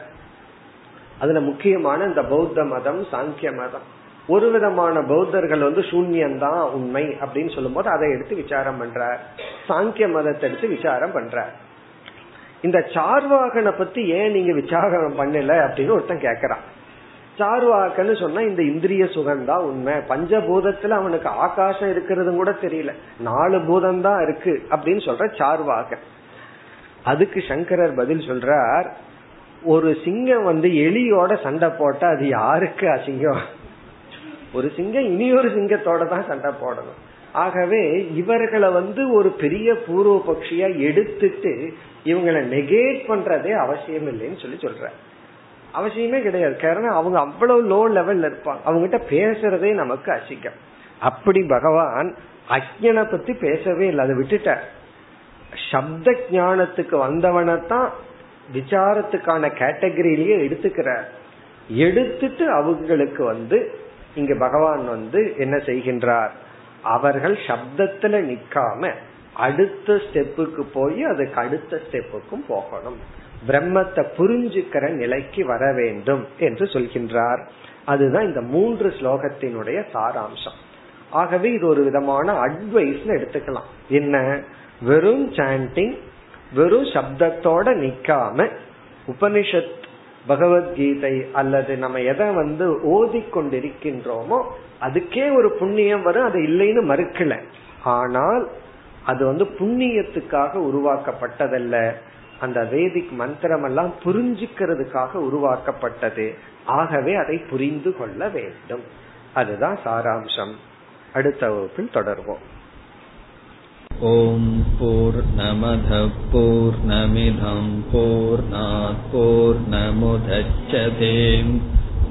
அதுல முக்கியமான இந்த பௌத்த மதம் சாங்கிய மதம். ஒரு விதமான பௌத்தர்கள் வந்து சூன்யம்தான் உண்மை அப்படின்னு சொல்லும் போது அதை எடுத்து விசாரம் பண்ற சாங்கிய மதத்தை எடுத்து விசாரம் பண்ற இந்த சார்வாகனை பத்தி ஏன் நீங்க விசாரம் பண்ணல அப்படின்னு ஒருத்தன் கேக்குறான். சார்வாக்கன்னு சொன்னா இந்த இந்திரிய சுகம்தான் உண்மை. பஞ்சபூதத்துல அவனுக்கு ஆகாசம் இருக்கிறது கூட தெரியல. நாலு பூதம் தான் இருக்கு அப்படின்னு சொல்ற சார்வாக அதுக்கு சங்கரர் பதில் சொல்றார் ஒரு சிங்கம் வந்து எலியோட சண்டை போட்டா அது யாருக்கு அசிங்கம்? ஒரு சிங்கம் இனி ஒரு சிங்கத்தோட தான் சண்டை போடணும். ஆகவே இவர்களை வந்து ஒரு பெரிய பூர்வ பட்சியா எடுத்துட்டு இவங்களை நெகேட் பண்றதே அவசியம் இல்லைன்னு சொல்லி சொல்ற அவசியமே கிடையாது. காரணம் அவங்க அவ்வளவு லோ லெவல்ல இருப்பாங்க. அவங்க கிட்ட பேசுறதே நமக்கு அசிக்கம் அப்படி பகவான் அஜனை பத்தி பேசவே இல்லை. அதை விட்டுட்ட சப்த ஞானத்துக்கு வந்தவனைத்தான் விசாரத்துக்கான கேட்டகரியிலேயே எடுத்துக்கிறார். எடுத்துட்டு அவங்களுக்கு வந்து இங்க பகவான் வந்து என்ன செய்கின்றார்? அவர்கள் சப்தத்துல நிக்காம அடுத்த ஸ்டெப்புக்கு போய் அதுக்கு அடுத்த ஸ்டெப்புக்கும் போகணும். பிரம்மத்தை புரிஞ்சுக்கிற நிலைக்கு வர வேண்டும் என்று சொல்கின்றார். அதுதான் இந்த மூன்று ஸ்லோகத்தினுடைய சாராம்சம். ஆகவே இது ஒரு விதமான அட்வைஸ் எடுத்துக்கலாம். என்ன? வெறும் சாண்டிங் வெறும் சப்தத்தோட நிக்காம உபனிஷத் பகவத்கீதை அல்லது நம்ம எதை வந்து ஓதி கொண்டிருக்கின்றோமோ அதுக்கே ஒரு புண்ணியம் வரும் அது இல்லைன்னு மறுக்கல. ஆனால் அது வந்து புண்ணியத்துக்காக உருவாக்கப்பட்டதல்ல. அந்த வேதிக் மந்திரம் எல்லாம் புரிஞ்சுக்கிறதுக்காக உருவாக்கப்பட்டது. ஆகவே அதை புரிந்து கொள்ள வேண்டும். அதுதான் சாராம்சம். அடுத்த வகுப்பில் தொடர்வோம். ஓம் போர் நமத போர் நமிதம் போர் நமுதச்சதேம்